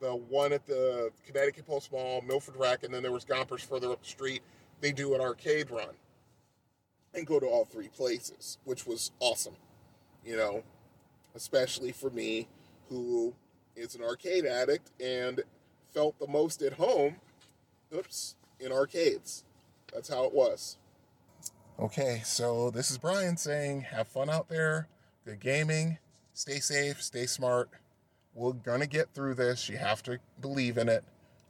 the one at the Connecticut Post Mall, Milford Rec, and then there was Gompers further up the street. They do an arcade run and go to all three places, which was awesome, you know, especially for me who is an arcade addict and felt the most at home, oops, in arcades. That's how it was. Okay, so this is Brian saying, have fun out there, good gaming, stay safe, stay smart. We're gonna get through this. You have to believe in it.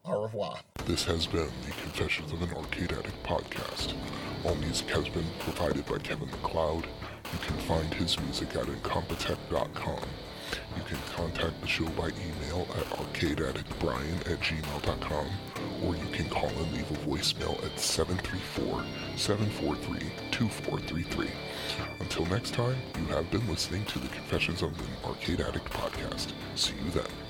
Au revoir. This has been the Confessions of an Arcade Addict podcast. All music has been provided by Kevin MacLeod. You can find his music at incompetech.com. You can contact the show by email at arcadeaddictbrian at gmail.com or you can call and leave a voicemail at 734-743-2433. Until next time, you have been listening to the Confessions of an Arcade Addict podcast. See you then.